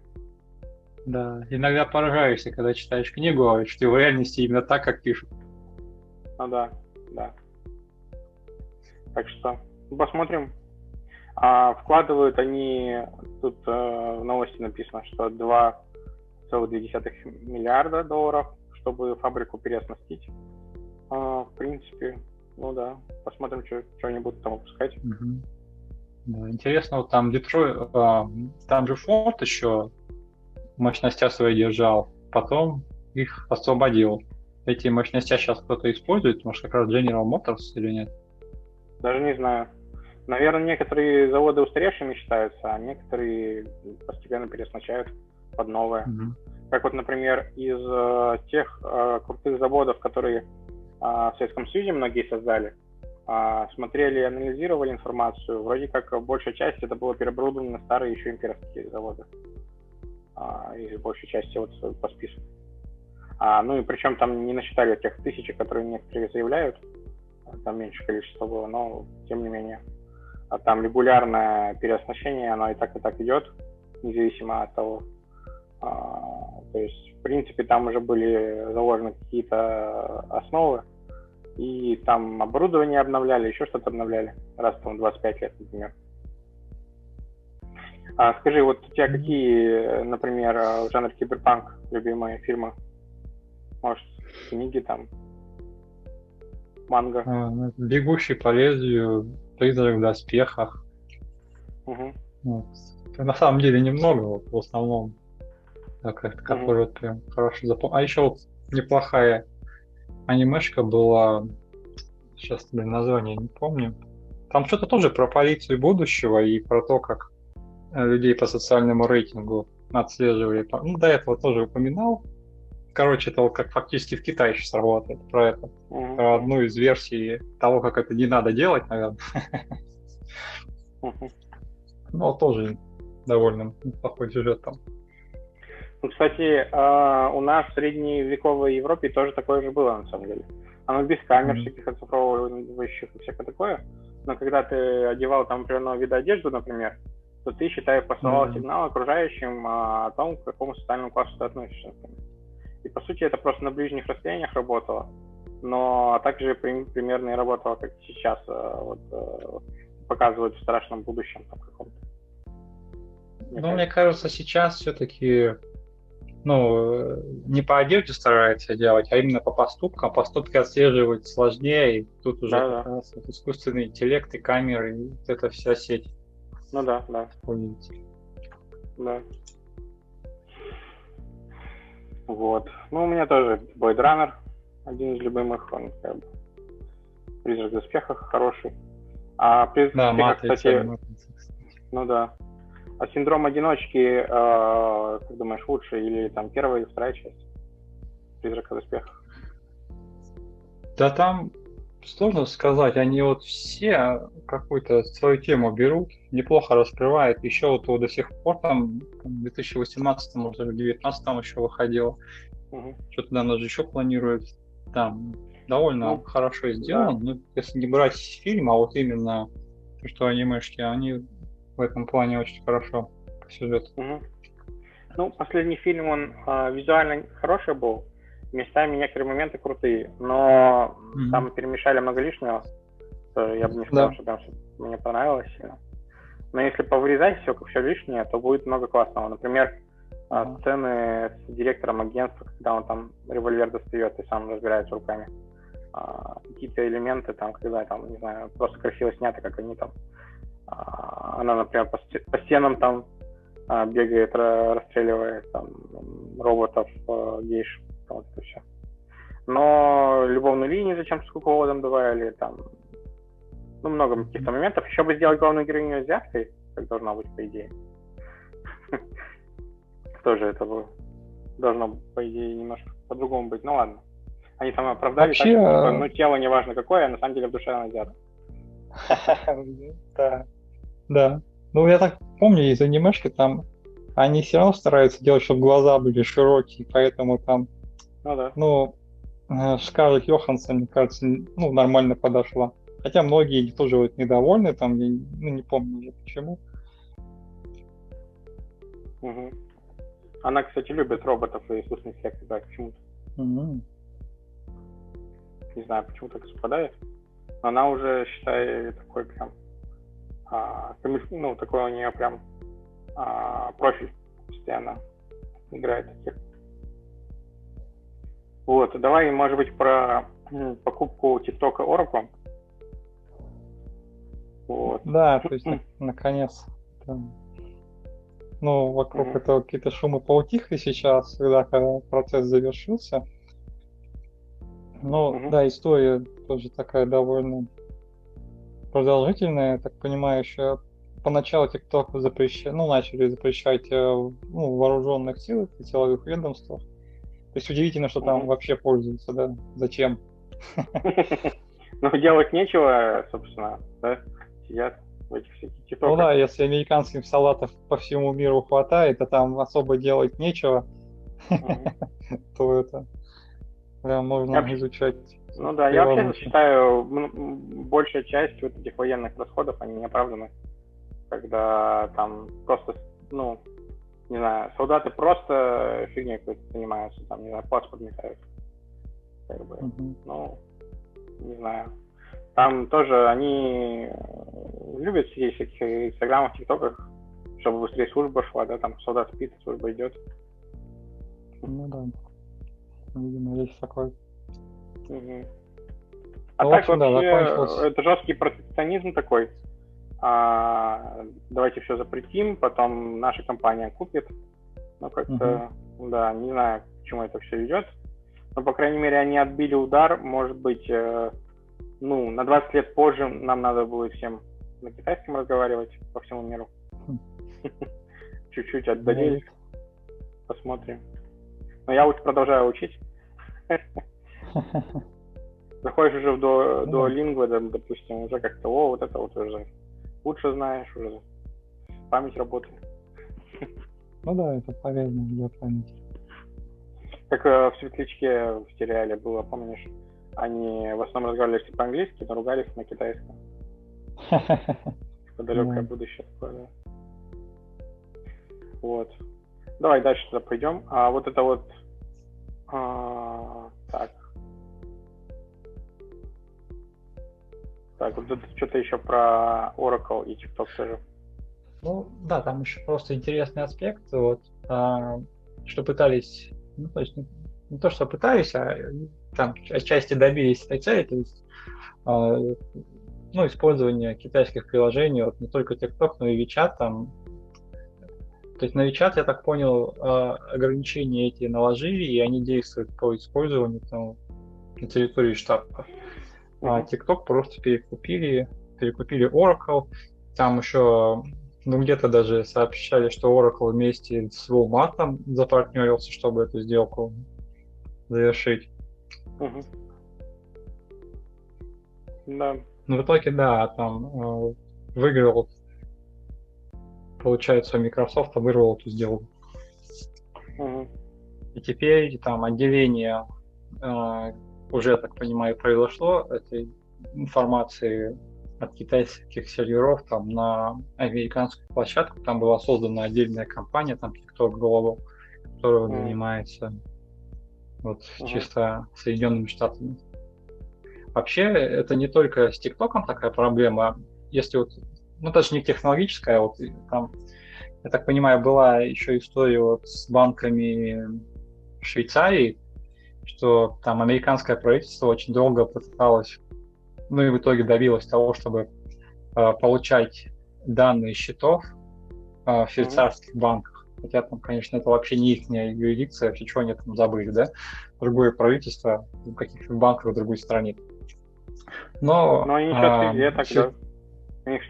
Да, иногда поражаешься, когда читаешь книгу, а что в реальности именно так, как пишут. Ну да, да. Так что посмотрим. А вкладывают они, тут э, в новости написано, что 2,2 миллиарда долларов, чтобы фабрику переоснастить. А, в принципе, ну да, посмотрим, что, они будут там выпускать. Угу. Да, интересно, вот там Детройт, а, там же Форд еще мощности свои держал, потом их освободил. Эти мощности сейчас кто-то использует, может, как раз General Motors или нет? Даже не знаю. Наверное, некоторые заводы устаревшими считаются, а некоторые постепенно переоснащают под новое. Mm-hmm. Как вот, например, из э, тех э, крутых заводов, которые э, в Советском Союзе многие создали, э, смотрели и анализировали информацию, вроде как большая часть это было переоборудовано на старые еще имперские заводы. Э, и большей части вот по списку. А, ну и причем там не насчитали тех тысячи, которые некоторые заявляют, там меньше количество было, но тем не менее а там регулярное переоснащение, оно и так и так идет, независимо от того. А, то есть, в принципе, там уже были заложены какие-то основы, и там оборудование обновляли, еще что-то обновляли, раз там 25 лет, например. А скажи, вот у тебя какие, например, в жанре киберпанк любимые фильмы? Может, книги там, манга? А, ну, Бегущий по лезвию, призрак в доспехах. Угу. Вот. На самом деле немного, вот, в основном, так, который угу. прям хорошо запомнил. А еще вот неплохая анимешка была, сейчас блин, название не помню. Там что-то тоже про полицию будущего и про то, как э, людей по социальному рейтингу отслеживали. Ну, до этого тоже упоминал. Короче, это как фактически в Китае сейчас работает про это. Mm-hmm. Про одну из версий того, как это не надо делать, наверное. Mm-hmm. Но тоже довольно плохой сюжет там. Ну, кстати, а, у нас в средневековой Европе тоже такое же было, на самом деле. Оно без камер, mm-hmm. всяких оцифровывающих и всякое такое. Но когда ты одевал там определенного вида одежду, например, то ты, считай, посылал mm-hmm. сигнал окружающим а, о том, к какому социальному классу ты относишься, например. И по сути это просто на ближних расстояниях работало, но также примерно и работало, как сейчас э, вот, э, показывают в страшном будущем там, каком-то. Ну, мне кажется, сейчас все-таки ну, не по одежде старается делать, а именно по поступкам. Поступки отслеживать сложнее, и тут уже да, да. Раз, вот искусственный интеллект и камеры, и вот эта вся сеть. Ну да, да. Да. Вот. Ну, у меня тоже Blade Runner, один из любимых, он как бы призрак в доспехах хороший. А призрак да, доспехах, кстати, ну да. А синдром одиночки, э, как думаешь, лучше или там первая или вторая часть призрака в доспехах? Да там сложно сказать, они вот все какую-то свою тему берут, неплохо раскрывают. Еще вот до сих пор там в 2018, может, в 2019 еще выходило. Угу. Что-то, наверное, же еще планируют. Там довольно ну, хорошо сделано. Да. Ну, если не брать фильм, а вот именно то, что анимешки, они в этом плане очень хорошо по сюжету. Угу. Ну, последний фильм, он э, визуально хороший был, местами некоторые моменты крутые, но mm-hmm. там перемешали много лишнего. Я бы не сказал, да. что там мне понравилось сильно. Но если повырезать все, все лишнее, то будет много классного. Например, mm-hmm. сцены с директором агентства, когда он там револьвер достает и сам разбирается руками. А, какие-то элементы там, когда там, не знаю, просто красиво снято, как они там. А, она, например, по, по стенам там а, бегает, расстреливает там роботов, гейш вот это все. Но любовную линию зачем с кукловодом добавили, там, ну, много каких-то моментов. Еще бы сделать главную героиню азиаткой, как должно быть, по идее. Тоже это было. Должно, по идее, немножко по-другому быть. Ну ладно. Они там оправдали Вообще... так, что, ну, тело неважно какое, а на самом деле в душе она азиатка. Да. Да. Ну, я так помню, из анимешки там они все равно стараются делать, чтобы глаза были широкие, поэтому там, ну, да. ну э, Скарлетт Йоханссон, мне кажется, ну, нормально подошла. Хотя многие тоже вот недовольны, там, я ну, не помню уже почему. Угу. Она, кстати, любит роботов и искусственный интеллект, да, почему-то. Угу. Не знаю, почему так совпадает. Но она уже, считай, такой прям... А, ну, такой у нее прям а, профиль постоянно играет таких. Вот, давай, может быть, про покупку ТикТока Oracle. Вот. Да, то есть, наконец, ну, вокруг mm-hmm. этого какие-то шумы поутихли сейчас, когда, когда процесс завершился. Но, mm-hmm. да, история тоже такая довольно продолжительная, я так понимаю, еще поначалу TikTok запрещали, ну, начали запрещать э, ну, в вооруженных силах и силовых ведомствах. То есть удивительно, что там mm-hmm. вообще пользуются, да? Зачем? Ну, делать нечего, собственно, да? Сидят в этих всяких тиктоках. Ну да, если американских салатов по всему миру хватает, а там особо делать нечего, то это прям можно изучать. Ну да, я вообще считаю, большая часть вот этих военных расходов, они не оправданы когда там просто, ну, не знаю, солдаты просто фигней какой-то занимаются, там, не знаю, паспорт метают. Как бы, mm-hmm. ну, не знаю. Там тоже они любят сидеть в всяких инстаграмах, тиктоках, чтобы быстрее служба шла, да, там солдат спит, служба идет. Ну да. Видимо, есть такой. Угу. А ну, так общем, вообще, да, это жесткий протекционизм такой а, давайте все запретим, потом наша компания купит. Ну, как-то, uh-huh. да, не знаю, к чему это все идет. Но, по крайней мере, они отбили удар. Может быть, э, ну, на 20 лет позже нам надо будет всем на китайском разговаривать по всему миру. Чуть-чуть отдалились. Посмотрим. Но я продолжаю учить. Заходишь уже в до лингвы, допустим, уже как-то, о, вот это вот уже лучше знаешь уже. Память работает. Ну да, это полезно для памяти. Как э, в Светлячке в сериале было, помнишь? Они в основном разговаривали все по-английски, но ругались на китайском. Далекое будущее такое, да. Вот. Давай дальше туда пойдем. А вот это вот... А, так, вот что-то еще про Oracle и TikTok тоже. Ну, да, там еще просто интересный аспект, вот, а, что пытались, ну, то есть не, не то, что пытались, а там отчасти добились этой цели, то есть, а, ну, использование китайских приложений, вот не только TikTok, но и WeChat, там, то есть на WeChat, я так понял, а, ограничения эти наложили, и они действуют по использованию там, на территории штата. А TikTok просто перекупили, перекупили Oracle. Там еще, ну где-то даже сообщали, что Oracle вместе с Walmart запартнерился, чтобы эту сделку завершить. Угу. Да. Ну, в итоге, да, там э, выиграл, получается, Microsoft вырвал эту сделку. Угу. И теперь там отделение э, уже, я так понимаю, произошло этой информации от китайских серверов там на американскую площадку. Там была создана отдельная компания, там TikTok Global, которая mm. занимается вот mm-hmm. чисто Соединенными Штатами. Вообще, это не только с ТикТоком такая проблема. Если вот, ну даже не технологическая, а вот там, я так понимаю, была еще история вот с банками Швейцарии, что там американское правительство очень долго пыталось, ну и в итоге добилось того, чтобы э, получать данные счетов э, в швейцарских mm-hmm. банках. Хотя там, конечно, это вообще не их юрисдикция, вообще чего они там забыли, да? Другое правительство в каких-то банках в другой стране. Но, Но они а, везде так, Шве...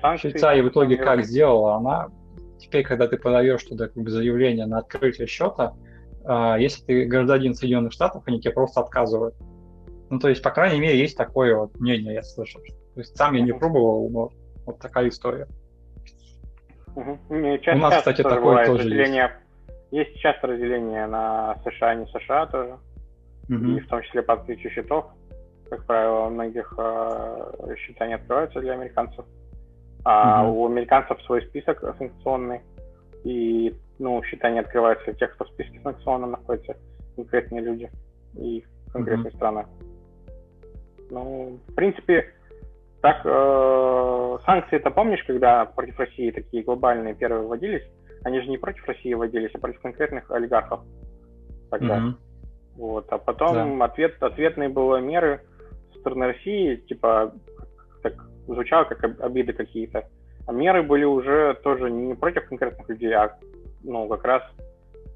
да? Швейцария в итоге как сделала? Она теперь, когда ты подаешь туда как бы заявление на открытие счета, если ты гражданин Соединенных Штатов, они тебе просто отказывают. Ну, то есть, по крайней мере, есть такое вот мнение, я слышал. То есть, сам я не пробовал, но вот такая история. Угу. Часто, У нас, кстати, такое тоже разделение, есть. Есть часто разделение на США и не США тоже, угу. и в том числе по открытию счетов. Как правило, у многих э, счета не открываются для американцев. А угу. у американцев свой список санкционный, и ну, счета не открываются тех, кто в списке санкционно находится, конкретные люди и конкретные mm страны. Ну, в принципе, так, э, санкции-то помнишь, когда против России такие глобальные первые вводились? Они же не против России вводились, а против конкретных олигархов тогда. Mm-hmm. Вот, а потом да. ответ, ответные были меры со стороны России, типа, так звучало как обиды какие-то. А меры были уже тоже не против конкретных людей, а ну, как раз,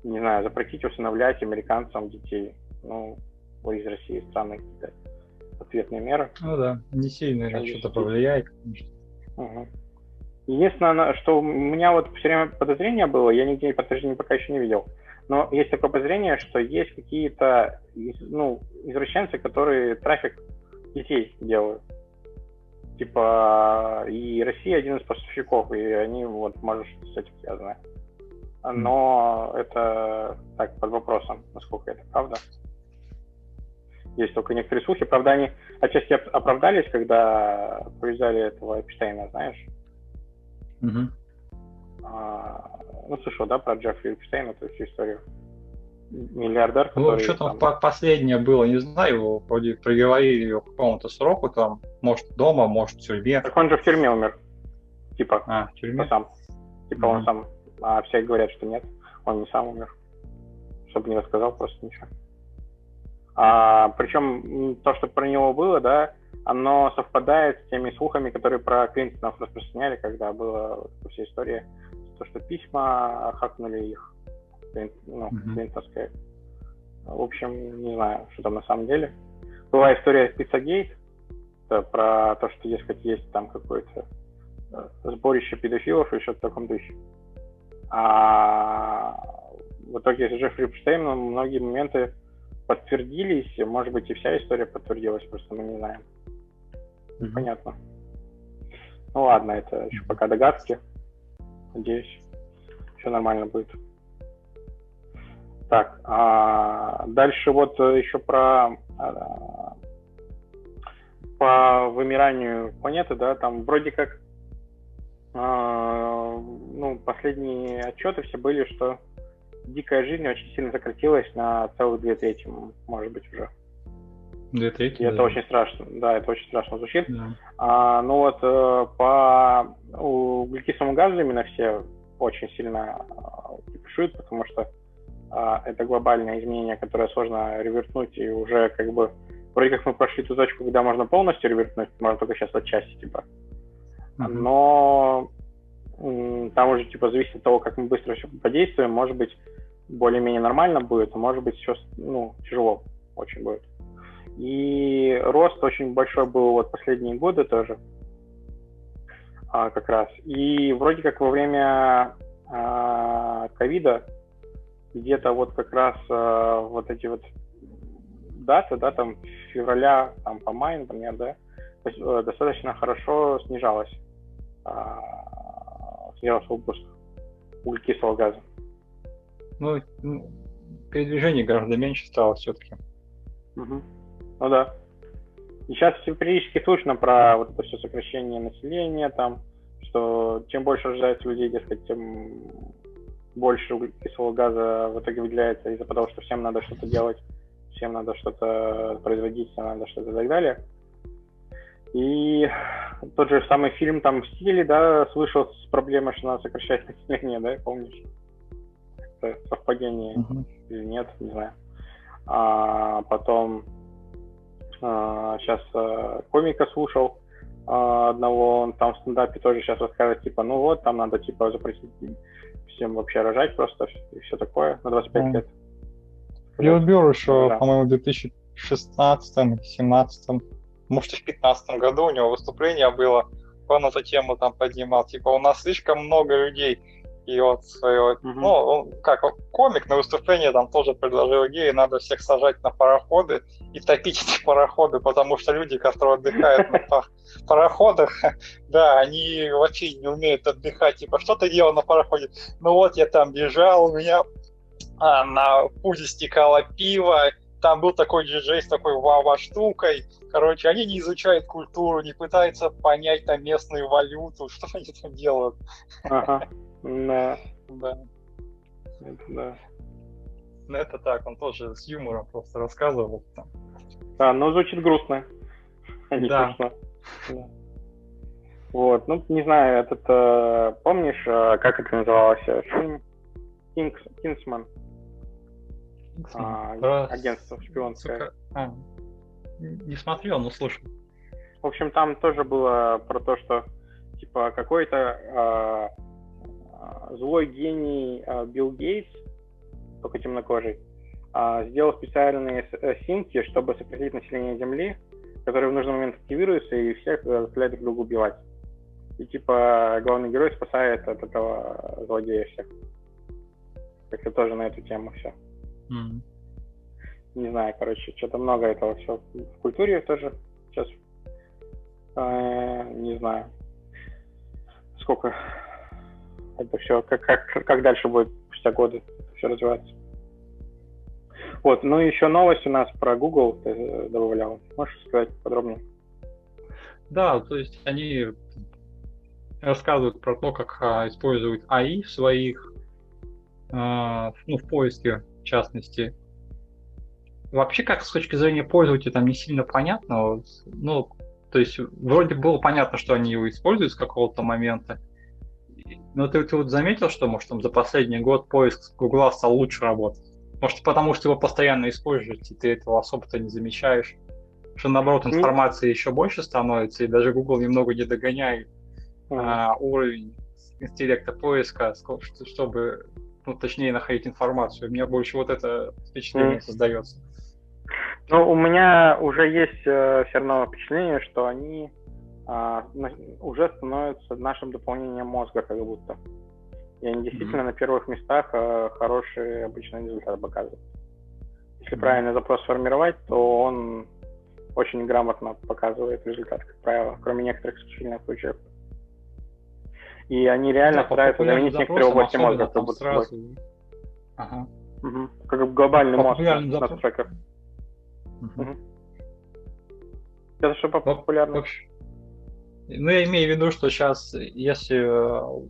не знаю, запретить усыновлять американцам детей. Ну, из России страны какие-то ответные меры. Ну да, не сильно же что-то повлияет, конечно. Угу. Единственное, что у меня вот все время подозрение было, я нигде подтверждения пока еще не видел, но есть такое подозрение, что есть какие-то ну, извращенцы, которые трафик детей делают. Типа, и Россия один из поставщиков, и они, вот, может, с этим связаны. Но это так, под вопросом, насколько это правда. Есть только некоторые слухи. Правда, они отчасти оправдались, когда повязали этого Эпштейна, знаешь? Угу. А, ну, слышал, да, про Джеффри Эпштейна, эту всю историю? Миллиардер, ну, который... Ну, что там, там последнее было, не знаю, его вроде приговорили его к какому-то сроку, там, может, дома, может, в тюрьме. Так он же в тюрьме умер. Типа, а, в тюрьме? сам. Типа, угу. он сам. А все говорят, что нет, он не сам умер. Чтобы не рассказал просто ничего. А, причем то, что про него было, да, оно совпадает с теми слухами, которые про Клинтонов распространяли, когда была вот вся история, то, что письма хакнули их, ну, mm-hmm. клинтонское. В общем, не знаю, что там на самом деле. Была история Пиццагейт, про то, что, дескать, есть там какое-то э, сборище педофилов или что-то в таком духе. А в итоге с Джеффри Эпштейном многие моменты подтвердились, может быть, и вся история подтвердилась, просто мы не знаем. Mm-hmm. Понятно. Ну ладно, это еще пока догадки. Надеюсь, все нормально будет. Так, а дальше вот еще про а, по вымиранию планеты, да, там вроде как ну, последние отчеты все были, что дикая жизнь очень сильно сократилась на целых две трети, может быть, уже. Две трети? И да. это очень страшно, да, это очень страшно звучит. Да. А, ну вот э, по углекислому газу именно все очень сильно кипишуют, потому что а, это глобальное изменение, которое сложно ревернуть, и уже как бы вроде как мы прошли ту точку, когда можно полностью ревернуть, можно только сейчас отчасти, типа. Но там уже типа зависит от того, как мы быстро все подействуем, может быть, более-менее нормально будет, а может быть, еще ну, тяжело очень будет. И рост очень большой был вот последние годы тоже, а, как раз. И вроде как во время а, ковида где-то вот как раз а, вот эти вот даты, да, там февраля, там по май, например, да, э, достаточно хорошо снижалась а, снижался выпуск углекислого газа. Ну, передвижение гораздо меньше стало все-таки. Угу. Ну да. И сейчас периодически слышно про вот это все сокращение населения, там, что чем больше рождается людей, дескать, тем больше углекислого газа в итоге выделяется из-за того, что всем надо что-то делать, всем надо что-то производить, всем надо что-то и так далее. И тот же самый фильм там «Мстители», да, слышал с проблемой, что надо сокращать население, да, помнишь? Это совпадение uh-huh. или нет, не знаю. А потом а, сейчас а, комика слушал а, одного, он там в стендапе тоже сейчас рассказывает, типа, ну вот, там надо, типа, запретить им вообще рожать просто и все такое на 25 mm. лет. Билл Бюр еще, да. по-моему, в 2016 17 может, в 2015 году у него выступление было, он эту тему там поднимал, типа, у нас слишком много людей, и вот свое, mm-hmm. ну, он, как комик на выступлении там тоже предложил идею, надо всех сажать на пароходы и топить эти пароходы, потому что люди, которые отдыхают на пароходах, да, они вообще не умеют отдыхать. Типа, что ты делал на пароходе? Ну вот я там бежал, у меня а, на пузе стекало пиво, там был такой диджей с такой вау штукой. Короче, они не изучают культуру, не пытаются понять там местную валюту, что они там делают. Ага, да. Да. Это да. Ну, это так, он тоже с юмором просто рассказывал. Там. А, ну звучит грустно. А не да. смешно. Да. Вот, ну, не знаю, этот, э, помнишь, э, как это называлось, э, фильм Кингс, Кингсман? А, Про... агентство шпионское. А, не смотрел, но слышал. В общем, там тоже было про то, что типа какой-то а, а, злой гений Билл Гейтс, только темнокожий, сделал специальные э, симки, чтобы сократить население Земли, которые в нужный момент активируются и всех заставляют друг друга убивать. И типа главный герой спасает от этого злодея всех. Как-то тоже на эту тему все. Mm. Не знаю, короче, что-то много этого все в культуре тоже сейчас. Э, не знаю, сколько это все, как, как, как дальше будет спустя годы все развиваться. Вот, ну еще новость у нас про Google ты добавлял. Можешь сказать подробнее? Да, то есть они рассказывают про то, как а, используют АИ в своих, а, ну, в поиске частности. Вообще, как с точки зрения пользователя, там не сильно понятно. Ну, то есть, вроде было понятно, что они его используют с какого-то момента. Но ты, ты вот заметил, что, может, там за последний год поиск Гугла стал лучше работать? Может, потому что его постоянно используют, и ты этого особо-то не замечаешь? Что, наоборот, информации еще больше становится, и даже Google немного не догоняет mm-hmm. а, уровень интеллекта поиска, чтобы ну, точнее, находить информацию. У меня больше вот это впечатление mm. создается. Ну, у меня уже есть э, все равно впечатление, что они э, уже становятся нашим дополнением мозга, как будто. И они действительно mm-hmm. на первых местах э, хороший обычный результат показывают. Если mm-hmm. правильно запрос сформировать, то он очень грамотно показывает результат, как правило, кроме некоторых исключительных случаев. И они реально да, стараются заменить некоторые области мозга, как будто сразу... Ага. Угу. Как глобальный по мозг на, трекер. Угу. Угу. Это что по популярному? Ну, я имею в виду, что сейчас, если э,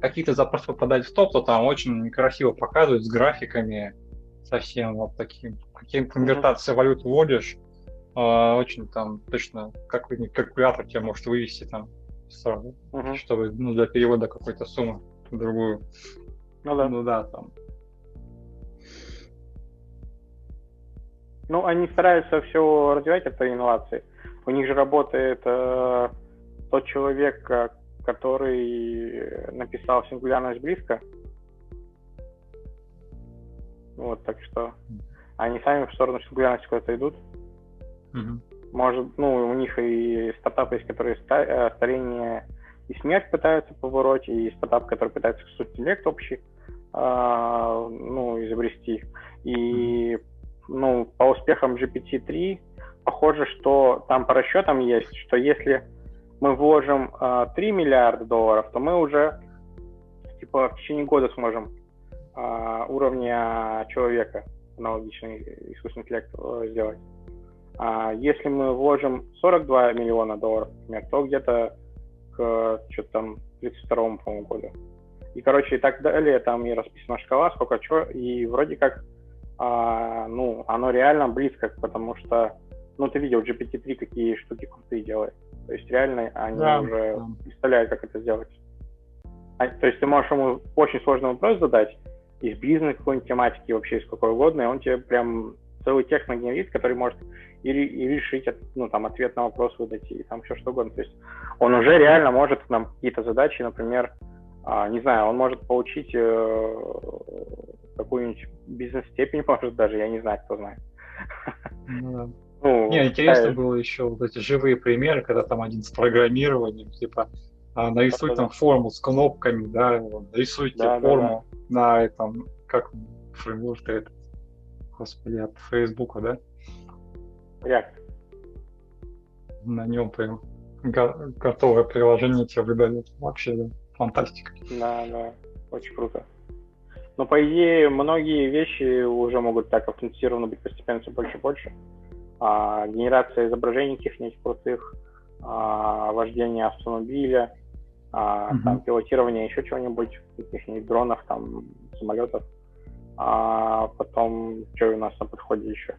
какие-то запросы попадают в топ, то там очень некрасиво показывают с графиками совсем вот таким. Каким конвертации валют вводишь, э, очень там точно, как калькулятор тебе может вывести там сразу, угу. чтобы ну, для перевода какой-то суммы в другую. Ну да. Ну да, там. Ну, они стараются все развивать, это инновации. У них же работает э, тот человек, э, который написал сингулярность близко. Вот, так что они сами в сторону сингулярности куда-то идут. Угу может, ну, у них и стартапы есть, которые э, старение и смерть пытаются побороть, и стартап, который пытается искусственный интеллект общий, э, ну, изобрести. И, ну, по успехам GPT-3 похоже, что там по расчетам есть, что если мы вложим э, 3 миллиарда долларов, то мы уже, типа, в течение года сможем э, уровня человека аналогичный искусственный интеллект э, сделать. А если мы вложим 42 миллиона долларов, например, то где-то к что-то там 32 по году. И, короче, и так далее, там и расписана шкала, сколько чего, и вроде как, а, ну, оно реально близко, потому что, ну, ты видел GPT-3, какие штуки крутые делает. То есть реально они да, уже да. представляют, как это сделать. А, то есть ты можешь ему очень сложный вопрос задать, из бизнеса какой-нибудь тематики, вообще из какой угодно, и он тебе прям целый текст нагенерит, который может и, и решить ну, там, ответ на вопрос выдать, и там все что угодно. То есть он уже реально может нам какие-то задачи, например, А, не знаю, он может получить э, какую-нибудь бизнес-степень, может даже, я не знаю, кто знает. Ну, да. ну, не, интересно да. было еще вот эти живые примеры, когда там один с программированием, типа, а, нарисуй там форму с кнопками, да, нарисуйте да, форму да, да. на этом, как фреймворк это, господи, от Фейсбука, да? React. На нем прям готовое приложение тебе выдает. Вообще, да, фантастика. Да, да, очень круто. Но по идее многие вещи уже могут так автоматизированы быть постепенно все больше и больше. А, генерация изображений каких-нибудь крутых, а, вождение автомобиля, а, mm-hmm. там пилотирование еще чего-нибудь, каких-нибудь дронов, там самолетов. А потом, что у нас на подходе еще?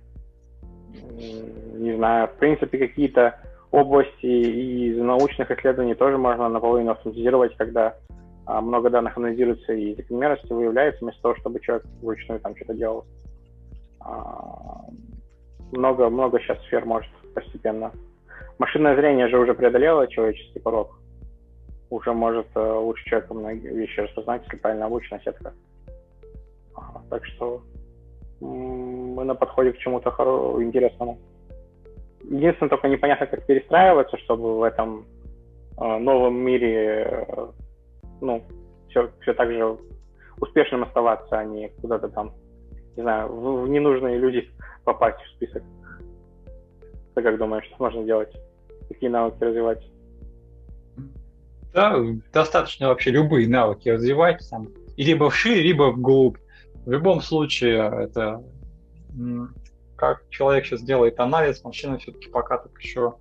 Не знаю, в принципе, какие-то области из научных исследований тоже можно наполовину автоматизировать, когда а, много данных анализируется и закономерности выявляется, вместо того, чтобы человек вручную там что-то делал. А, много, много сейчас сфер может постепенно. Машинное зрение же уже преодолело человеческий порог. Уже может э, лучше человека многие вещи распознать, если правильно обучена сетка. А, так что мы на подходе к чему-то хоро- интересному. Единственное, только непонятно, как перестраиваться, чтобы в этом э, новом мире э, ну, все, все так же успешным оставаться, а не куда-то там, не знаю, в, в ненужные люди попасть в список. Ты как думаешь, что можно делать? Какие навыки развивать? Да, достаточно вообще любые навыки развивать, там, либо вширь, либо вглубь. В любом случае, это как человек сейчас делает анализ, машина все-таки пока так еще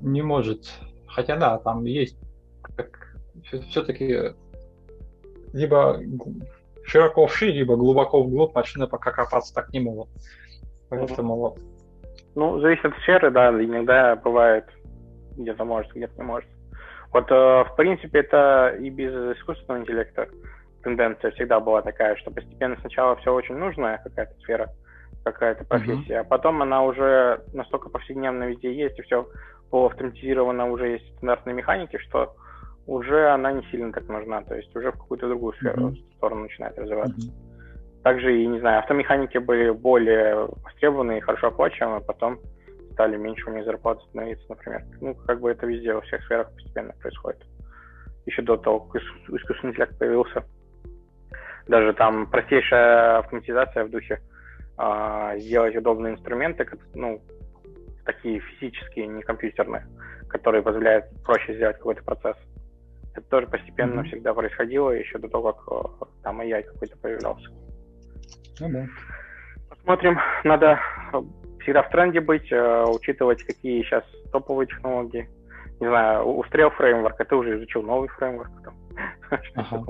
не может. Хотя да, там есть как все-таки либо широко вши, либо глубоко вглубь машины пока копаться так не могут. Поэтому вот. Ну, зависит от сферы, да, иногда бывает где-то может, где-то не может. Вот, э, в принципе, это и без искусственного интеллекта тенденция всегда была такая, что постепенно сначала все очень нужная какая-то сфера, какая-то профессия, uh-huh. а потом она уже настолько повседневно везде есть, и все полуавтоматизировано, уже есть стандартные механики, что уже она не сильно так нужна, то есть уже в какую-то другую сферу, mm-hmm. сторону начинает развиваться. Mm-hmm. Также и, не знаю, автомеханики были более востребованы и хорошо оплачиваемы, а потом стали меньше у них зарплаты становиться, например. Ну, как бы это везде, во всех сферах постепенно происходит. Еще до того, как искусственный интеллект появился. Даже там простейшая автоматизация в духе а, сделать удобные инструменты, ну, такие физические, не компьютерные, которые позволяют проще сделать какой-то процесс. Это тоже постепенно mm-hmm. всегда происходило, еще до того, как э, там AI какой-то появлялся. Ну да. Посмотрим. Надо э, всегда в тренде быть, э, учитывать, какие сейчас топовые технологии. Не знаю, устрел фреймворк, а ты уже изучил новый фреймворк. Там. Ага.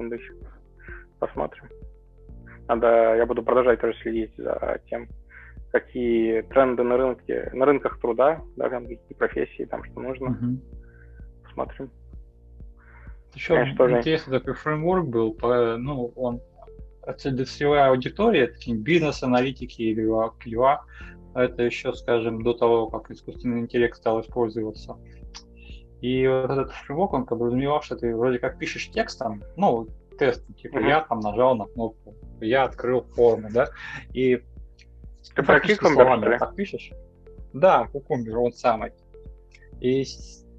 Посмотрим. Надо, я буду продолжать тоже следить за тем, какие тренды на рынке, на рынках труда, да, там какие профессии, там что нужно. Угу. Посмотрим. Еще Конечно, интересный такой фреймворк был, по, ну, он целевая аудитория, это бизнес-аналитики или QA, это еще, скажем, до того, как искусственный интеллект стал использоваться. И вот этот фреймворк, он подразумевал, что ты вроде как пишешь текстом, ну, тест, типа, mm-hmm. я там нажал на кнопку, я открыл форму, да, и ты про словами так пишешь? Да, Кукумбер, он самый. И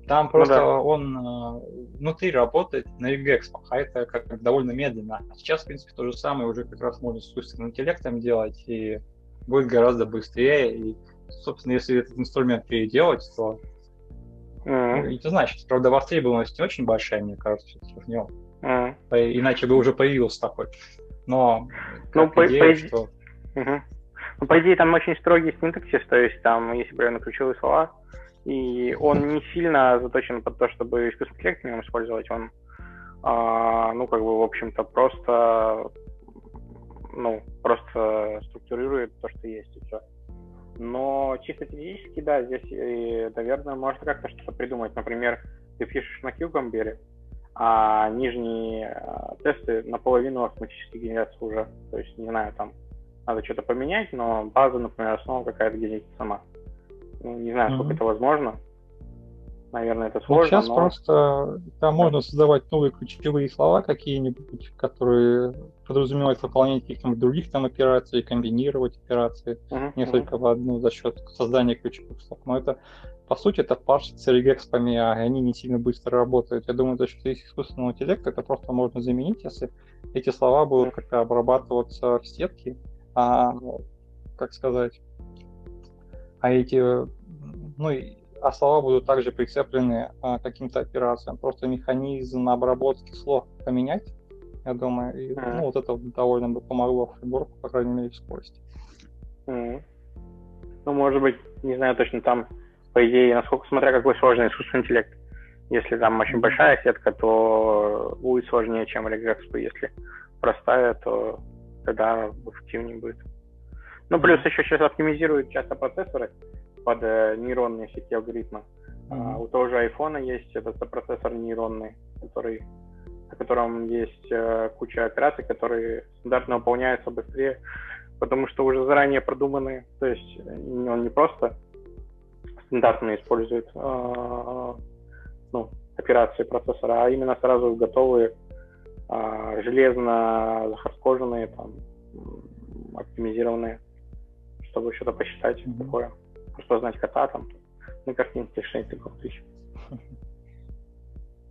там ну просто ну, да. он э, внутри работает на regex, а это как довольно медленно. А сейчас, в принципе, то же самое уже как раз можно с искусственным интеллектом делать, и будет гораздо быстрее. И, собственно, если этот инструмент переделать, то mm-hmm. это значит, правда, востребованность не очень большая, мне кажется, в нем. Mm-hmm. Иначе бы уже появился такой. Но ну, по, идея, по... что... Угу. Ну, по идее, там очень строгий синтаксис, то есть там, если правильно ключевые слова, и он не сильно заточен под то, чтобы искусственный интеллект в нем использовать, он, а, ну, как бы, в общем-то, просто, ну, просто структурирует то, что есть, и все. Но чисто физически, да, здесь, и, наверное, можно как-то что-то придумать. Например, ты пишешь на Cucumber, а нижние а, тесты наполовину автоматически генерятся уже. То есть, не знаю, там надо что-то поменять, но база, например, основа какая-то генерится сама. Ну, не знаю, сколько mm-hmm. это возможно. Наверное, это сложно. Вот сейчас но... просто там можно создавать новые ключевые слова какие-нибудь, которые подразумевают выполнение каких-нибудь других там операций, комбинировать операции uh-huh, несколько uh-huh. в одну за счет создания ключевых слов. Но это, по сути, это парсятся регекспами, а они не сильно быстро работают. Я думаю, за счет искусственного интеллекта это просто можно заменить, если эти слова будут как-то обрабатываться в сетке, а, как сказать, а эти, ну, а слова будут также прицеплены а, каким-то операциям. Просто механизм обработки слов поменять, я думаю, и, ну, вот это довольно бы помогло фреймворку, по крайней мере, в скорости. Ну, может быть, не знаю точно, там, по идее, насколько, смотря какой сложный искусственный интеллект. Если там очень большая сетка, то будет сложнее, чем RegExpo. Если простая, то тогда эффективнее будет. Ну, плюс еще сейчас оптимизируют часто процессоры, под э, нейронные сети алгоритма. Mm-hmm. Uh, у того же iPhone есть этот процессор нейронный, который, на котором есть uh, куча операций, которые стандартно выполняются быстрее, потому что уже заранее продуманы, то есть он не просто стандартно использует uh, ну, операции процессора, а именно сразу готовые железно захардкоженные, там, оптимизированные, чтобы что-то посчитать mm-hmm. такое распознать кота там на картинке 6 тысяч.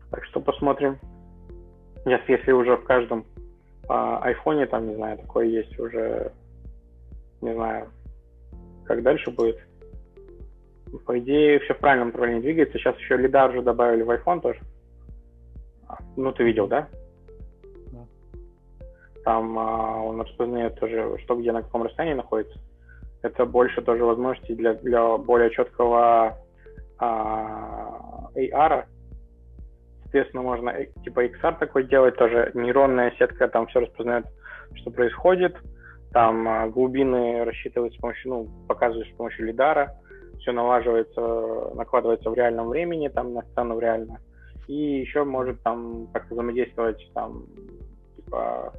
Так что посмотрим. Сейчас, если уже в каждом а, айфоне, там, не знаю, такое есть уже, не знаю, как дальше будет. По идее, все в правильном направлении двигается. Сейчас еще лидар уже добавили в iPhone тоже. Ну, ты видел, да? Да. Там а, он распознает тоже, что где на каком расстоянии находится это больше тоже возможностей для, для более четкого а, AR. Соответственно, можно э, типа XR такой делать, тоже нейронная сетка там все распознает, что происходит. Там а, глубины рассчитывают с помощью, ну, показывают с помощью лидара. Все налаживается, накладывается в реальном времени, там на сцену реально. И еще может там как-то взаимодействовать там типа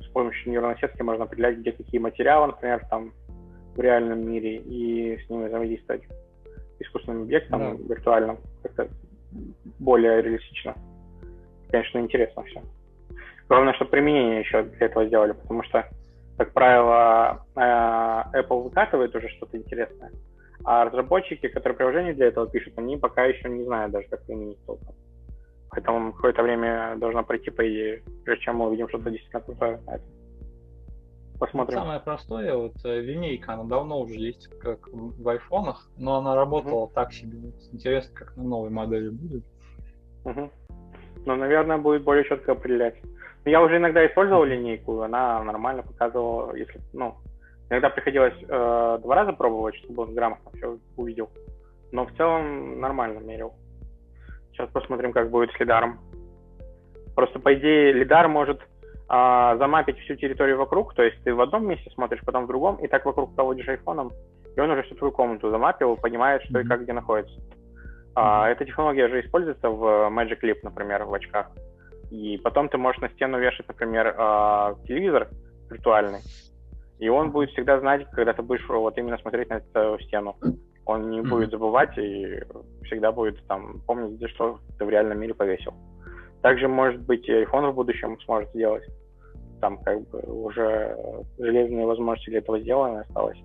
с помощью нейронной сетки можно определять, где какие материалы, например, там в реальном мире, и с ними взаимодействовать искусственным объектом, да. виртуальным, как-то более реалистично. Конечно, интересно все. Главное, чтобы применение еще для этого сделали, потому что, как правило, э, Apple выкатывает уже что-то интересное, а разработчики, которые приложение для этого пишут, они пока еще не знают даже, как применить толком. Поэтому какое-то время должно пройти, по идее, прежде чем мы увидим что-то действительно крутое Посмотрим. Самое простое, вот э, линейка, она давно уже есть как в айфонах, но она работала mm-hmm. так себе. Интересно, как на новой модели будет. Mm-hmm. Ну, наверное, будет более четко определять. Я уже иногда использовал линейку, она нормально показывала, если, ну, иногда приходилось э, два раза пробовать, чтобы он грамотно все увидел. Но в целом нормально мерил. Сейчас посмотрим, как будет с лидаром. Просто, по идее, лидар может а, замапить всю территорию вокруг, то есть ты в одном месте смотришь, потом в другом, и так вокруг проводишь айфоном, и он уже всю твою комнату замапил, понимает, что и как где находится. А, эта технология же используется в Magic Leap, например, в очках. И потом ты можешь на стену вешать, например, а, телевизор виртуальный, и он будет всегда знать, когда ты будешь вот именно смотреть на эту стену он не mm-hmm. будет забывать и всегда будет там помнить, где что ты в реальном мире повесил. Также, может быть, и iPhone в будущем сможет сделать. Там как бы уже железные возможности для этого сделаны осталось,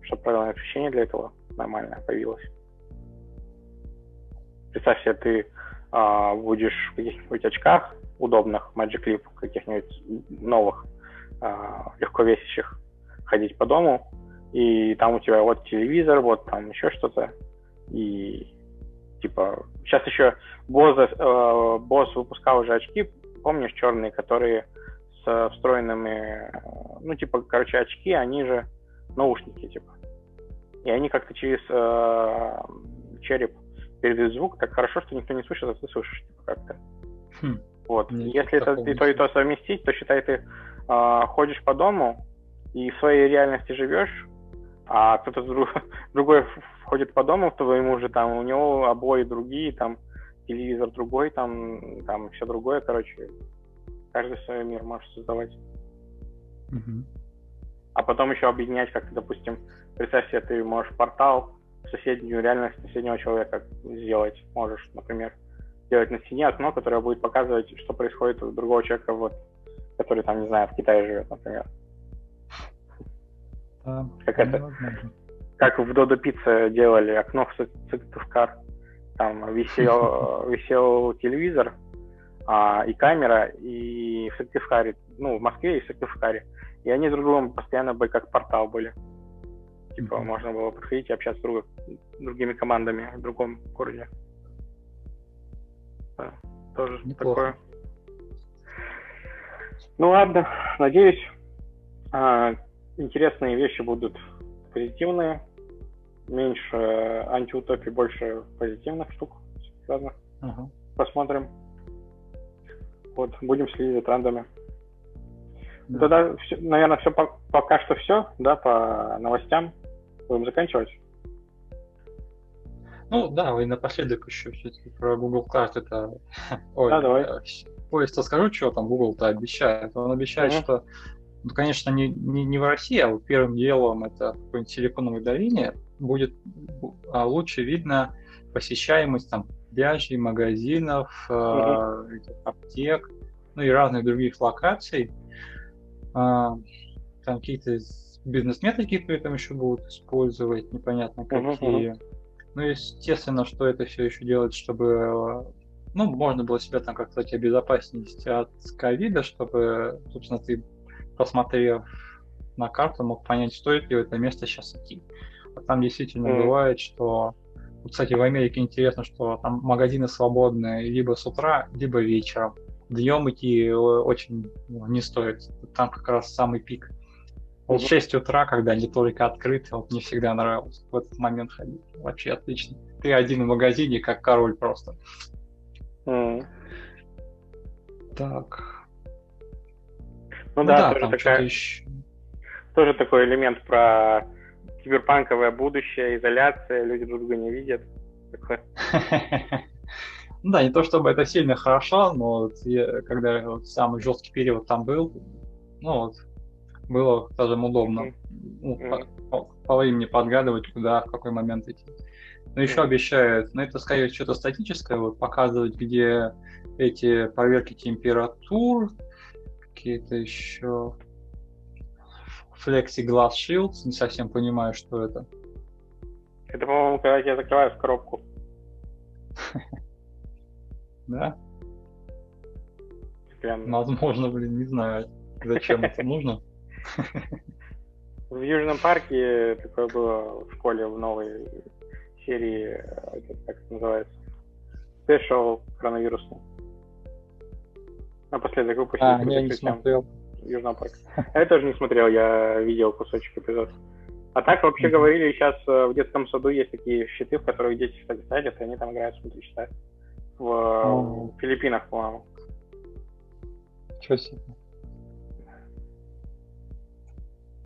чтобы программное освещение для этого нормальное появилось. Представь себе, ты а, будешь в каких-нибудь очках удобных, Magic Leap, каких-нибудь новых, а, легко весящих, ходить по дому, и там у тебя вот телевизор, вот там еще что-то, и типа сейчас еще Bose, э, Bose выпускал уже очки, помнишь, черные, которые с встроенными, ну типа, короче, очки, они же наушники, типа. И они как-то через э, череп передают звук так хорошо, что никто не слышит, а ты слышишь, типа, как-то. Хм. Вот. Нет, Если это и то, и то совместить, то считай, ты э, ходишь по дому и в своей реальности живешь, а кто-то друг, другой входит по дому, то ему же там, у него обои другие, там, телевизор другой, там, там все другое, короче, каждый свой мир может создавать. Mm-hmm. А потом еще объединять как-то, допустим, представь себе, ты можешь портал соседнюю реальность соседнего человека сделать можешь, например, сделать на стене окно, которое будет показывать, что происходит у другого человека, вот, который там, не знаю, в Китае живет, например. Да, как это, как в Додо Пицца делали окно в Сыктывкар. Там висел, висел телевизор а, и камера, и в Сыктывкаре, ну, в Москве и в Сыктывкаре. И они друг другом постоянно бы как портал были. Типа mm-hmm. можно было подходить и общаться с друг, другими командами в другом городе. Да, тоже Неплохо. такое. Ну ладно, надеюсь, а, интересные вещи будут позитивные, меньше антиутопий, больше позитивных штук разных. Uh-huh. Посмотрим. Вот, будем следить за трендами. Да. Тогда, наверное, все по, пока что все, да, по новостям. Будем заканчивать. Ну да, и напоследок еще все-таки про Google Cloud это... Ой, да, давай. Поезд скажу, что там Google-то обещает. Он обещает, mm-hmm. что ну, конечно, не, не, не в России, а вот первым делом это какое-нибудь силиконовое долине будет а, лучше видно посещаемость там пляжей, магазинов, mm-hmm. э, аптек, ну и разных других локаций. Э, там какие-то бизнес-метрики при этом еще будут использовать, непонятно какие. Mm-hmm. Ну, естественно, что это все еще делать, чтобы ну, можно было себя там как-то обезопасить от ковида, чтобы, собственно, ты посмотрев на карту, мог понять, стоит ли в это место сейчас идти. А там действительно mm. бывает, что кстати, в Америке интересно, что там магазины свободные либо с утра, либо вечером. Днем идти очень ну, не стоит. Там как раз самый пик. Вот в 6 утра, когда они только открыты, вот мне всегда нравилось в этот момент ходить. Вообще отлично. Ты один в магазине, как король просто. Mm. Так. Ну, ну да, да тоже, такая, еще... тоже такой элемент про киберпанковое будущее, изоляция, люди друг друга не видят. Ну да, не то чтобы это сильно хорошо, но когда самый жесткий период там был, ну вот, было даже удобно ну, по, по времени подгадывать, куда, в какой момент идти. Но еще обещают, но это скорее что-то статическое, вот показывать, где эти проверки температур, какие-то еще Flexi Glass Shields, не совсем понимаю, что это. Это, по-моему, когда я закрываю в коробку. Да? Прям... Возможно, блин, не знаю, зачем это нужно. В Южном парке такое было в школе в новой серии, это, как это называется, Special коронавирусный. Напоследок выпустили. А, я не смотрел. Южного парка. Я тоже не смотрел, я видел кусочек эпизода. А так вообще говорили, сейчас э, в детском саду есть такие щиты, в которых дети, садят, и они там играют, смотри, читают. В, в Филиппинах, по-моему. Чего себе.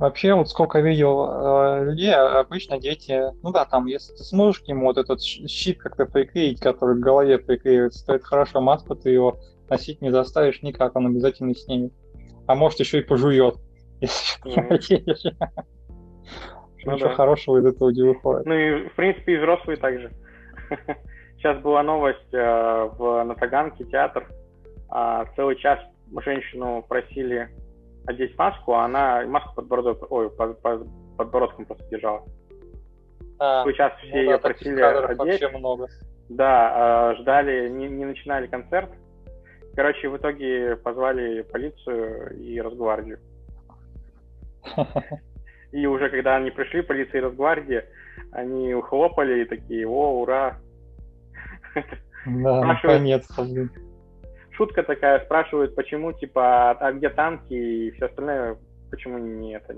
Вообще, вот сколько видел э, людей, а, обычно дети, ну да, там, если ты сможешь к нему вот этот щит как-то приклеить, который к голове приклеивается, то это хорошо, маску ты его носить не заставишь никак, он обязательно снимет а может еще и пожует, если mm-hmm. Ну, Ничего да. хорошего из этого не выходит. Ну и, в принципе, и взрослые также. Сейчас была новость э, в, на Таганке, театр. Э, целый час женщину просили одеть маску, а она маску подбородок, ой, под, под, подбородком просто держала. А, целый час все ну, ее да, просили одеть. много. Да, э, ждали, не, не начинали концерт, Короче, в итоге позвали полицию и Росгвардию. И уже когда они пришли, полиция и Росгвардия, они ухлопали и такие, о, ура. Да, наконец-то. Шутка такая, спрашивают, почему, типа, а где танки и все остальное, почему нет,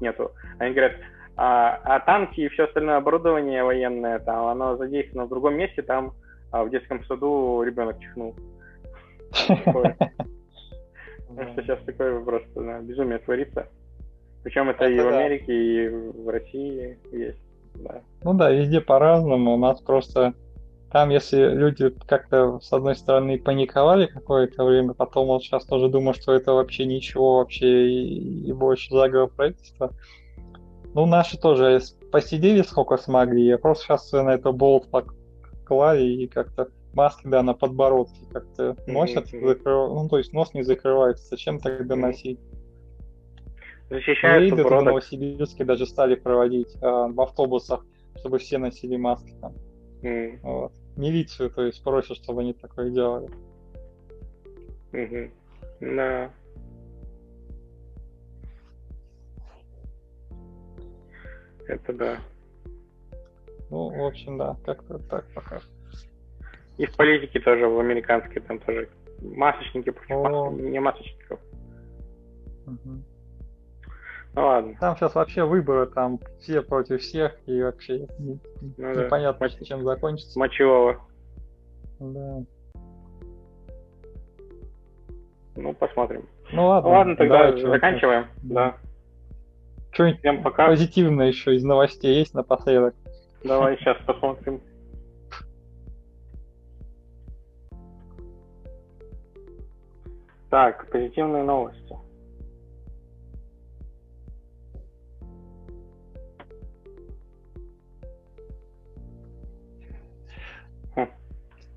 нету. Они говорят, а, а танки и все остальное оборудование военное, там, оно задействовано в другом месте, там а в детском саду ребенок чихнул. Что сейчас такое просто безумие творится. Причем это и в Америке, и в России есть. Ну да, везде по-разному. У нас просто там, если люди как-то, с одной стороны, паниковали какое-то время, потом вот сейчас тоже думаю, что это вообще ничего, вообще и, и больше заговор правительства. Ну, наши тоже посидели сколько смогли. Я просто сейчас на это болт поклали и как-то маски, да, на подбородке как-то носят, mm-hmm. закрыв... ну, то есть нос не закрывается. Зачем тогда mm-hmm. носить? Защищает Рейды в Новосибирске даже стали проводить а, в автобусах, чтобы все носили маски там. Mm. Вот. Милицию, то есть просят, чтобы они такое делали. Угу. Да. Это да. Ну, в общем, да, как-то так пока. И в политике тоже, в американской там тоже масочники против О. мас... не масочников. Угу. Ну ладно. Там сейчас вообще выборы, там все против всех, и вообще ну, непонятно, да. чем закончится. Мочевого. Да. Ну, посмотрим. Ну ладно. Ну, ладно, тогда давай, заканчиваем. Да. Что-нибудь Всем пока. позитивное еще из новостей есть напоследок? Давай сейчас посмотрим. Так, позитивные новости.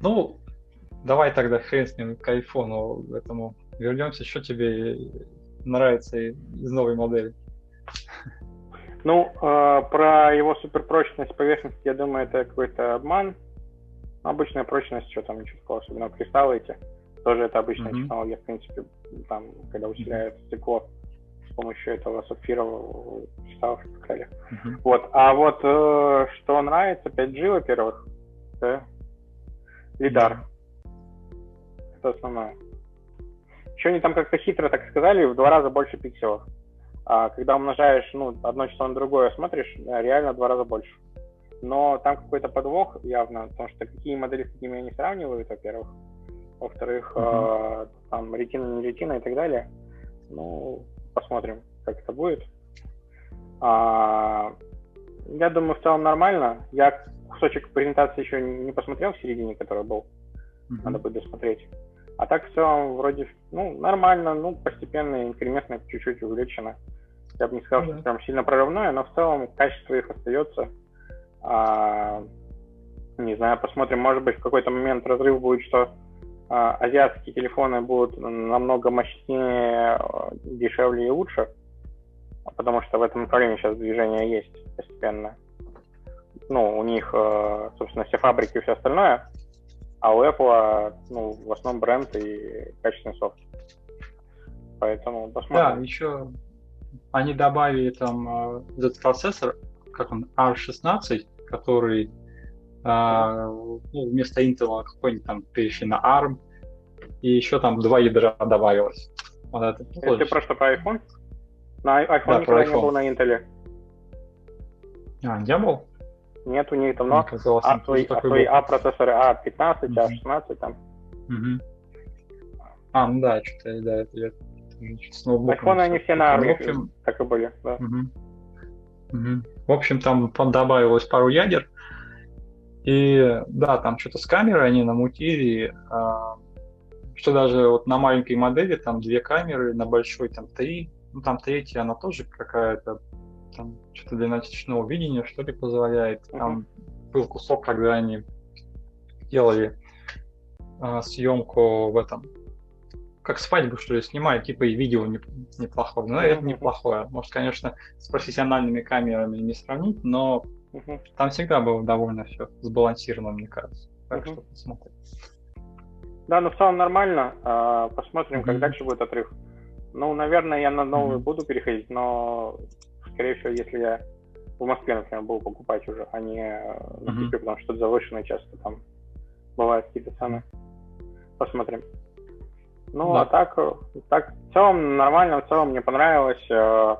Ну, давай тогда хрен с ним к айфону этому вернемся. Что тебе нравится из новой модели? Ну, э, про его суперпрочность поверхности, я думаю, это какой-то обман. Обычная прочность, что там, ничего такого особенного. Кристаллы эти, тоже это обычная mm-hmm. технология, в принципе, там, когда усиляют стекло с помощью этого сапфирового кристаллов и так далее. Mm-hmm. Вот, а вот э, что нравится, 5G, во-первых, да, лидар. Это основное. Еще они там как-то хитро так сказали, в два раза больше пикселов. А когда умножаешь ну, одно число на другое, смотришь, реально в два раза больше. Но там какой-то подвох явно, потому что какие модели с какими они сравнивают, во-первых. Во-вторых, uh-huh. э, там ретина, не ретина и так далее. Ну, посмотрим, как это будет. А, я думаю, в целом нормально. Я кусочек презентации еще не посмотрел в середине, который был. Mm-hmm. Надо будет досмотреть. А так в целом вроде ну, нормально, ну, постепенно, инкрементно, чуть-чуть увеличено. Я бы не сказал, mm-hmm. что прям сильно прорывное, но в целом качество их остается. А, не знаю, посмотрим, может быть, в какой-то момент разрыв будет, что а, азиатские телефоны будут намного мощнее, дешевле и лучше, потому что в этом направлении сейчас движение есть постепенно ну, у них, э, собственно, все фабрики и все остальное, а у Apple, ну, в основном бренд и качественный софт. Поэтому посмотрим. Да, еще они добавили там э, этот процессор, как он, R16, который а, ну, вместо Intel какой-нибудь там перешли на ARM, и еще там два ядра добавилось. Вот это, ну, Ты просто про iPhone? На iPhone да, никогда не был на Intel. А, не был? Нет у них давно. Казалось, а, твои, а твои А процессоры А15, mm-hmm. А16 там. Mm-hmm. А, ну да, что-то, да, это я с Айфоны они все на армии, общем... так и были, да. Угу. Угу. В общем, там добавилось пару ядер. И да, там что-то с камерой они намутили, а, что даже вот на маленькой модели там две камеры, на большой там три, ну там третья, она тоже какая-то там что-то для ночного видения, что ли, позволяет. Там был кусок, когда они делали э, съемку в этом, как свадьбу, что ли, снимали, типа и видео не, неплохое. Но uh-huh. это неплохое. Может, конечно, с профессиональными камерами не сравнить, но uh-huh. там всегда было довольно все сбалансировано, мне кажется. Так uh-huh. что посмотрим. Да, ну в целом нормально. А, посмотрим, uh-huh. как дальше будет отрыв. Ну, наверное, я на новый uh-huh. буду переходить, но скорее всего, если я в Москве, например, буду покупать уже, а не на Кипре, mm-hmm. потому что завышенные часто там бывают какие-то цены. Посмотрим. Ну, да. а так, так, в целом нормально, в целом мне понравилось. Э,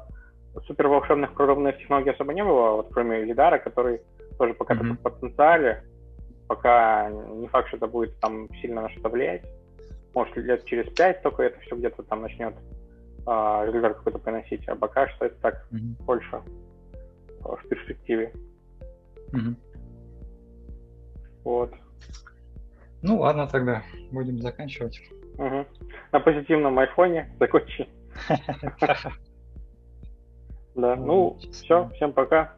супер волшебных прорывных технологий особо не было, вот кроме Лидара, который тоже пока mm-hmm. в потенциале, пока не факт, что это будет там сильно на что-то влиять. Может, лет через пять только это все где-то там начнет а, результат какой-то приносить, а пока что это так mm-hmm. больше в перспективе. Mm-hmm. Вот. Ну ладно тогда, будем заканчивать. Угу. На позитивном айфоне закончили. Да, ну все, всем пока.